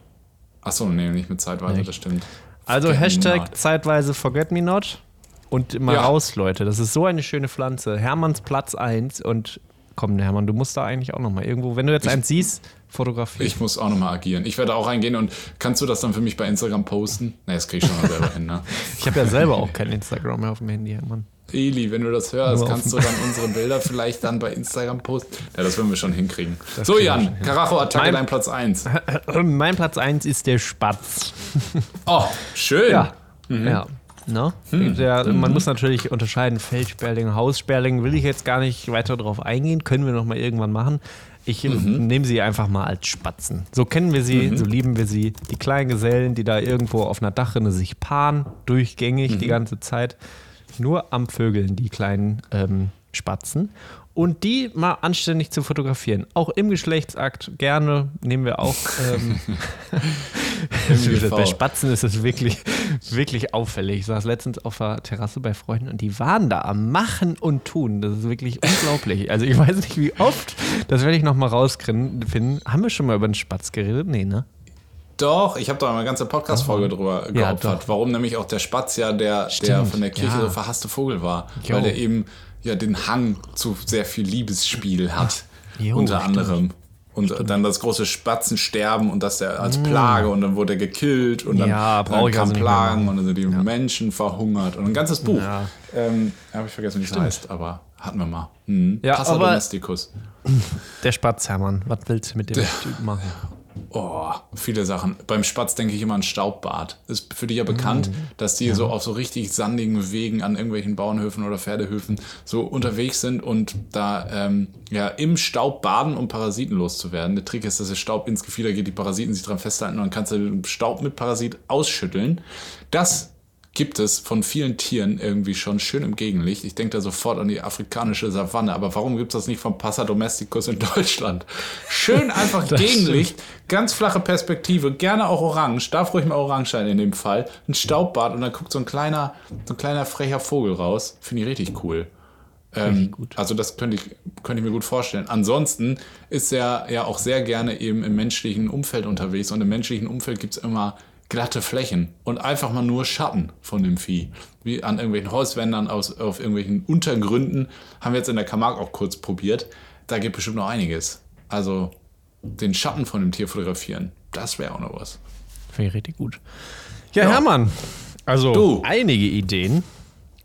Achso, nee, nicht mit Zeitweise, Nicht. das stimmt. Also Forget Hashtag zeitweise Forget Me Not und mal Ja. raus, Leute. Das ist so eine schöne Pflanze. Hermanns Platz 1 und komm, Hermann, du musst da eigentlich auch noch mal irgendwo, wenn du jetzt eins siehst, fotografieren. Ich muss auch nochmal agieren. Ich werde auch reingehen und kannst du das dann für mich bei Instagram posten? Ne, das krieg ich schon mal selber hin, ne? Ich habe ja selber auch kein Instagram mehr auf dem Handy, Hermann. Eli, wenn du das hörst, Nur auf kannst du dann unsere Bilder vielleicht dann bei Instagram posten? Ja, das werden wir schon hinkriegen. so, kriegen wir Jan, hin. Karacho-Attacke, Mein- dein Platz 1. mein Platz 1 ist der Spatz. Oh, schön. Ja. Ja. Ne? Der, Man muss natürlich unterscheiden, Feldsperling, Haussperling, will ich jetzt gar nicht weiter drauf eingehen, können wir noch mal irgendwann machen. Ich nehme sie einfach mal als Spatzen. So kennen wir sie, so lieben wir sie. Die kleinen Gesellen, die da irgendwo auf einer Dachrinne sich paaren, durchgängig die ganze Zeit. Nur am Vögeln, die kleinen ähm, Spatzen. Und die mal anständig zu fotografieren. Auch im Geschlechtsakt gerne nehmen wir auch. Ähm, bei Spatzen ist es wirklich, wirklich auffällig. Ich saß letztens auf der Terrasse bei Freunden und die waren da am Machen und Tun. Das ist wirklich unglaublich. Also ich weiß nicht, wie oft, das werde ich noch mal rausfinden. Haben wir schon mal über den Spatz geredet? Nee, ne? Doch, ich habe da mal eine ganze Podcast-Folge drüber Ja, geopfert, doch. warum nämlich auch der Spatz ja der, der Stimmt, von der Kirche ja. so verhasste Vogel war. Jo. Weil der eben ja den Hang zu sehr viel Liebesspiel hat. Jo, unter stimmt. anderem. Und dann das große Spatzensterben und das der als Plage und dann wurde er gekillt und dann, Mm. Ja, dann kam also Plagen und dann sind die Menschen verhungert und ein ganzes Buch. Ja. Ähm, habe ich vergessen, wie es heißt, aber hatten wir mal. Mhm. Ja, Passa Domesticus. Der Spatz, Hermann. Was willst du mit dem Typen machen? Oh, viele Sachen. Beim Spatz denke ich immer an Staubbad. Ist für dich ja bekannt, mm. dass die ja. so auf so richtig sandigen Wegen an irgendwelchen Bauernhöfen oder Pferdehöfen so unterwegs sind und da ähm, ja im Staub baden, um Parasiten loszuwerden. Der Trick ist, dass der Staub ins Gefieder geht, die Parasiten sich dran festhalten und dann kannst du den Staub mit Parasit ausschütteln. Das gibt es von vielen Tieren irgendwie schon schön im Gegenlicht. Ich denke da sofort an die afrikanische Savanne, aber warum gibt es das nicht vom Passa Domesticus in Deutschland? Schön einfach Gegenlicht, ganz flache Perspektive, gerne auch orange, darf ruhig mal orange sein in dem Fall, ein Staubbad und dann guckt so ein kleiner, so ein kleiner frecher Vogel raus. Finde ich richtig cool. Ähm, also das könnte ich, könnte ich mir gut vorstellen. Ansonsten ist er ja auch sehr gerne eben im menschlichen Umfeld unterwegs und im menschlichen Umfeld gibt es immer glatte Flächen und einfach mal nur Schatten von dem Vieh. Wie an irgendwelchen Hauswändern, aus, auf irgendwelchen Untergründen. Haben wir jetzt in der Camargue auch kurz probiert. Da gibt bestimmt noch einiges. Also den Schatten von dem Tier fotografieren, das wäre auch noch was. Finde ich richtig gut. Ja, ja. Hermann, also du. einige Ideen.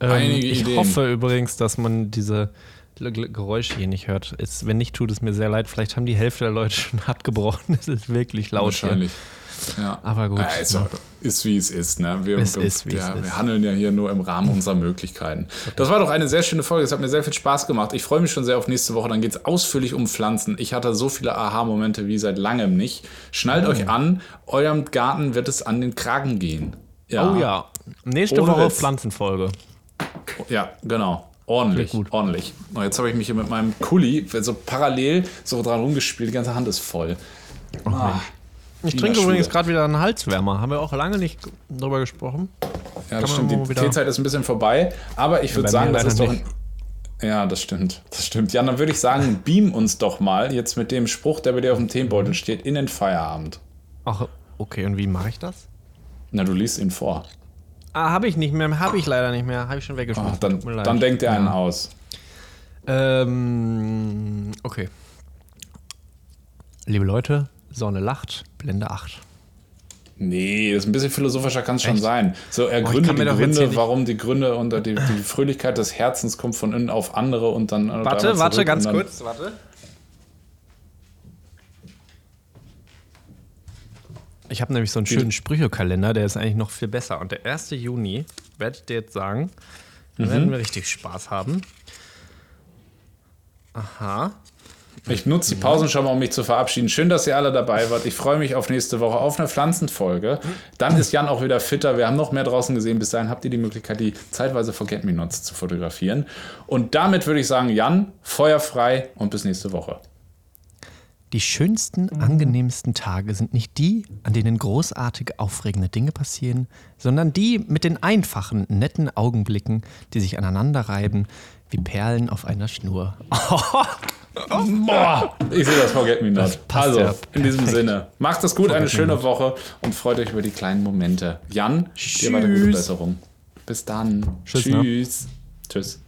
Ähm, einige ich Ideen. hoffe übrigens, dass man diese Geräusche hier nicht hört. Ist, wenn nicht, tut es mir sehr leid. Vielleicht haben die Hälfte der Leute schon abgebrochen. Es ist wirklich laut Wahrscheinlich. Hier. Ja. Aber gut. Also, ja. Ist wie es ist. Ne? Wir, es wir, ist, wie ja, es wir handeln ja hier nur im Rahmen unserer Möglichkeiten. Das war doch eine sehr schöne Folge. Es hat mir sehr viel Spaß gemacht. Ich freue mich schon sehr auf nächste Woche. Dann geht es ausführlich um Pflanzen. Ich hatte so viele Aha-Momente wie seit langem nicht. Schnallt oh. euch an, eurem Garten wird es an den Kragen gehen. Ja. Oh ja. Nächste Ohne Woche Witz. Pflanzenfolge. Ja, genau. Ordentlich, ordentlich. Und jetzt habe ich mich hier mit meinem Kuli so parallel so dran rumgespielt. Die ganze Hand ist voll. Oh, ah. Ich trinke übrigens gerade wieder einen Halswärmer. Haben wir auch lange nicht drüber gesprochen. Ja, das stimmt. Die Teezeit ist ein bisschen vorbei. Aber ich würde sagen, das ist doch ein, Ja, das stimmt. Das stimmt. Ja, dann würde ich sagen, beam uns doch mal jetzt mit dem Spruch, der bei dir auf dem Themenbeutel steht, in den Feierabend. Ach, okay. Und wie mache ich das? Na, du liest ihn vor. Ah, habe ich nicht mehr. Habe ich leider nicht mehr. Habe ich schon weggeschmissen. Ach, dann, dann denkt er einen ja. aus. Ähm, okay. Liebe Leute, Sonne lacht, Blende 8. Nee, das ist ein bisschen philosophischer kann es schon sein. So ergründe oh, die Gründe, warum die Gründe und die, die, Fröhlichkeit des Herzens kommt von innen auf andere und dann. Warte, warte, ganz kurz, warte. Ich habe nämlich so einen schönen Sprüchekalender, der ist eigentlich noch viel besser. Und der 1. Juni, werdet ihr jetzt sagen, mhm. werden wir richtig Spaß haben. Aha. Ich nutze die Pausen schon mal, um mich zu verabschieden. Schön, dass ihr alle dabei wart. Ich freue mich auf nächste Woche auf eine Pflanzenfolge. Dann ist Jan auch wieder fitter. Wir haben noch mehr draußen gesehen. Bis dahin habt ihr die Möglichkeit, die zeitweise Forget Me Nots zu fotografieren. Und damit würde ich sagen, Jan, feuerfrei und bis nächste Woche. Die schönsten, angenehmsten Tage sind nicht die, an denen großartige, aufregende Dinge passieren, sondern die mit den einfachen, netten Augenblicken, die sich aneinander reiben, wie Perlen auf einer Schnur. Boah, ich sehe das Forget Me Not. Also, ja in diesem Sinne, macht es gut, Forget eine schöne Woche und freut euch über die kleinen Momente. Jan, Tschüss. dir weiter gute Besserung. Bis dann. Tschüss. Ne? Tschüss. Tschüss.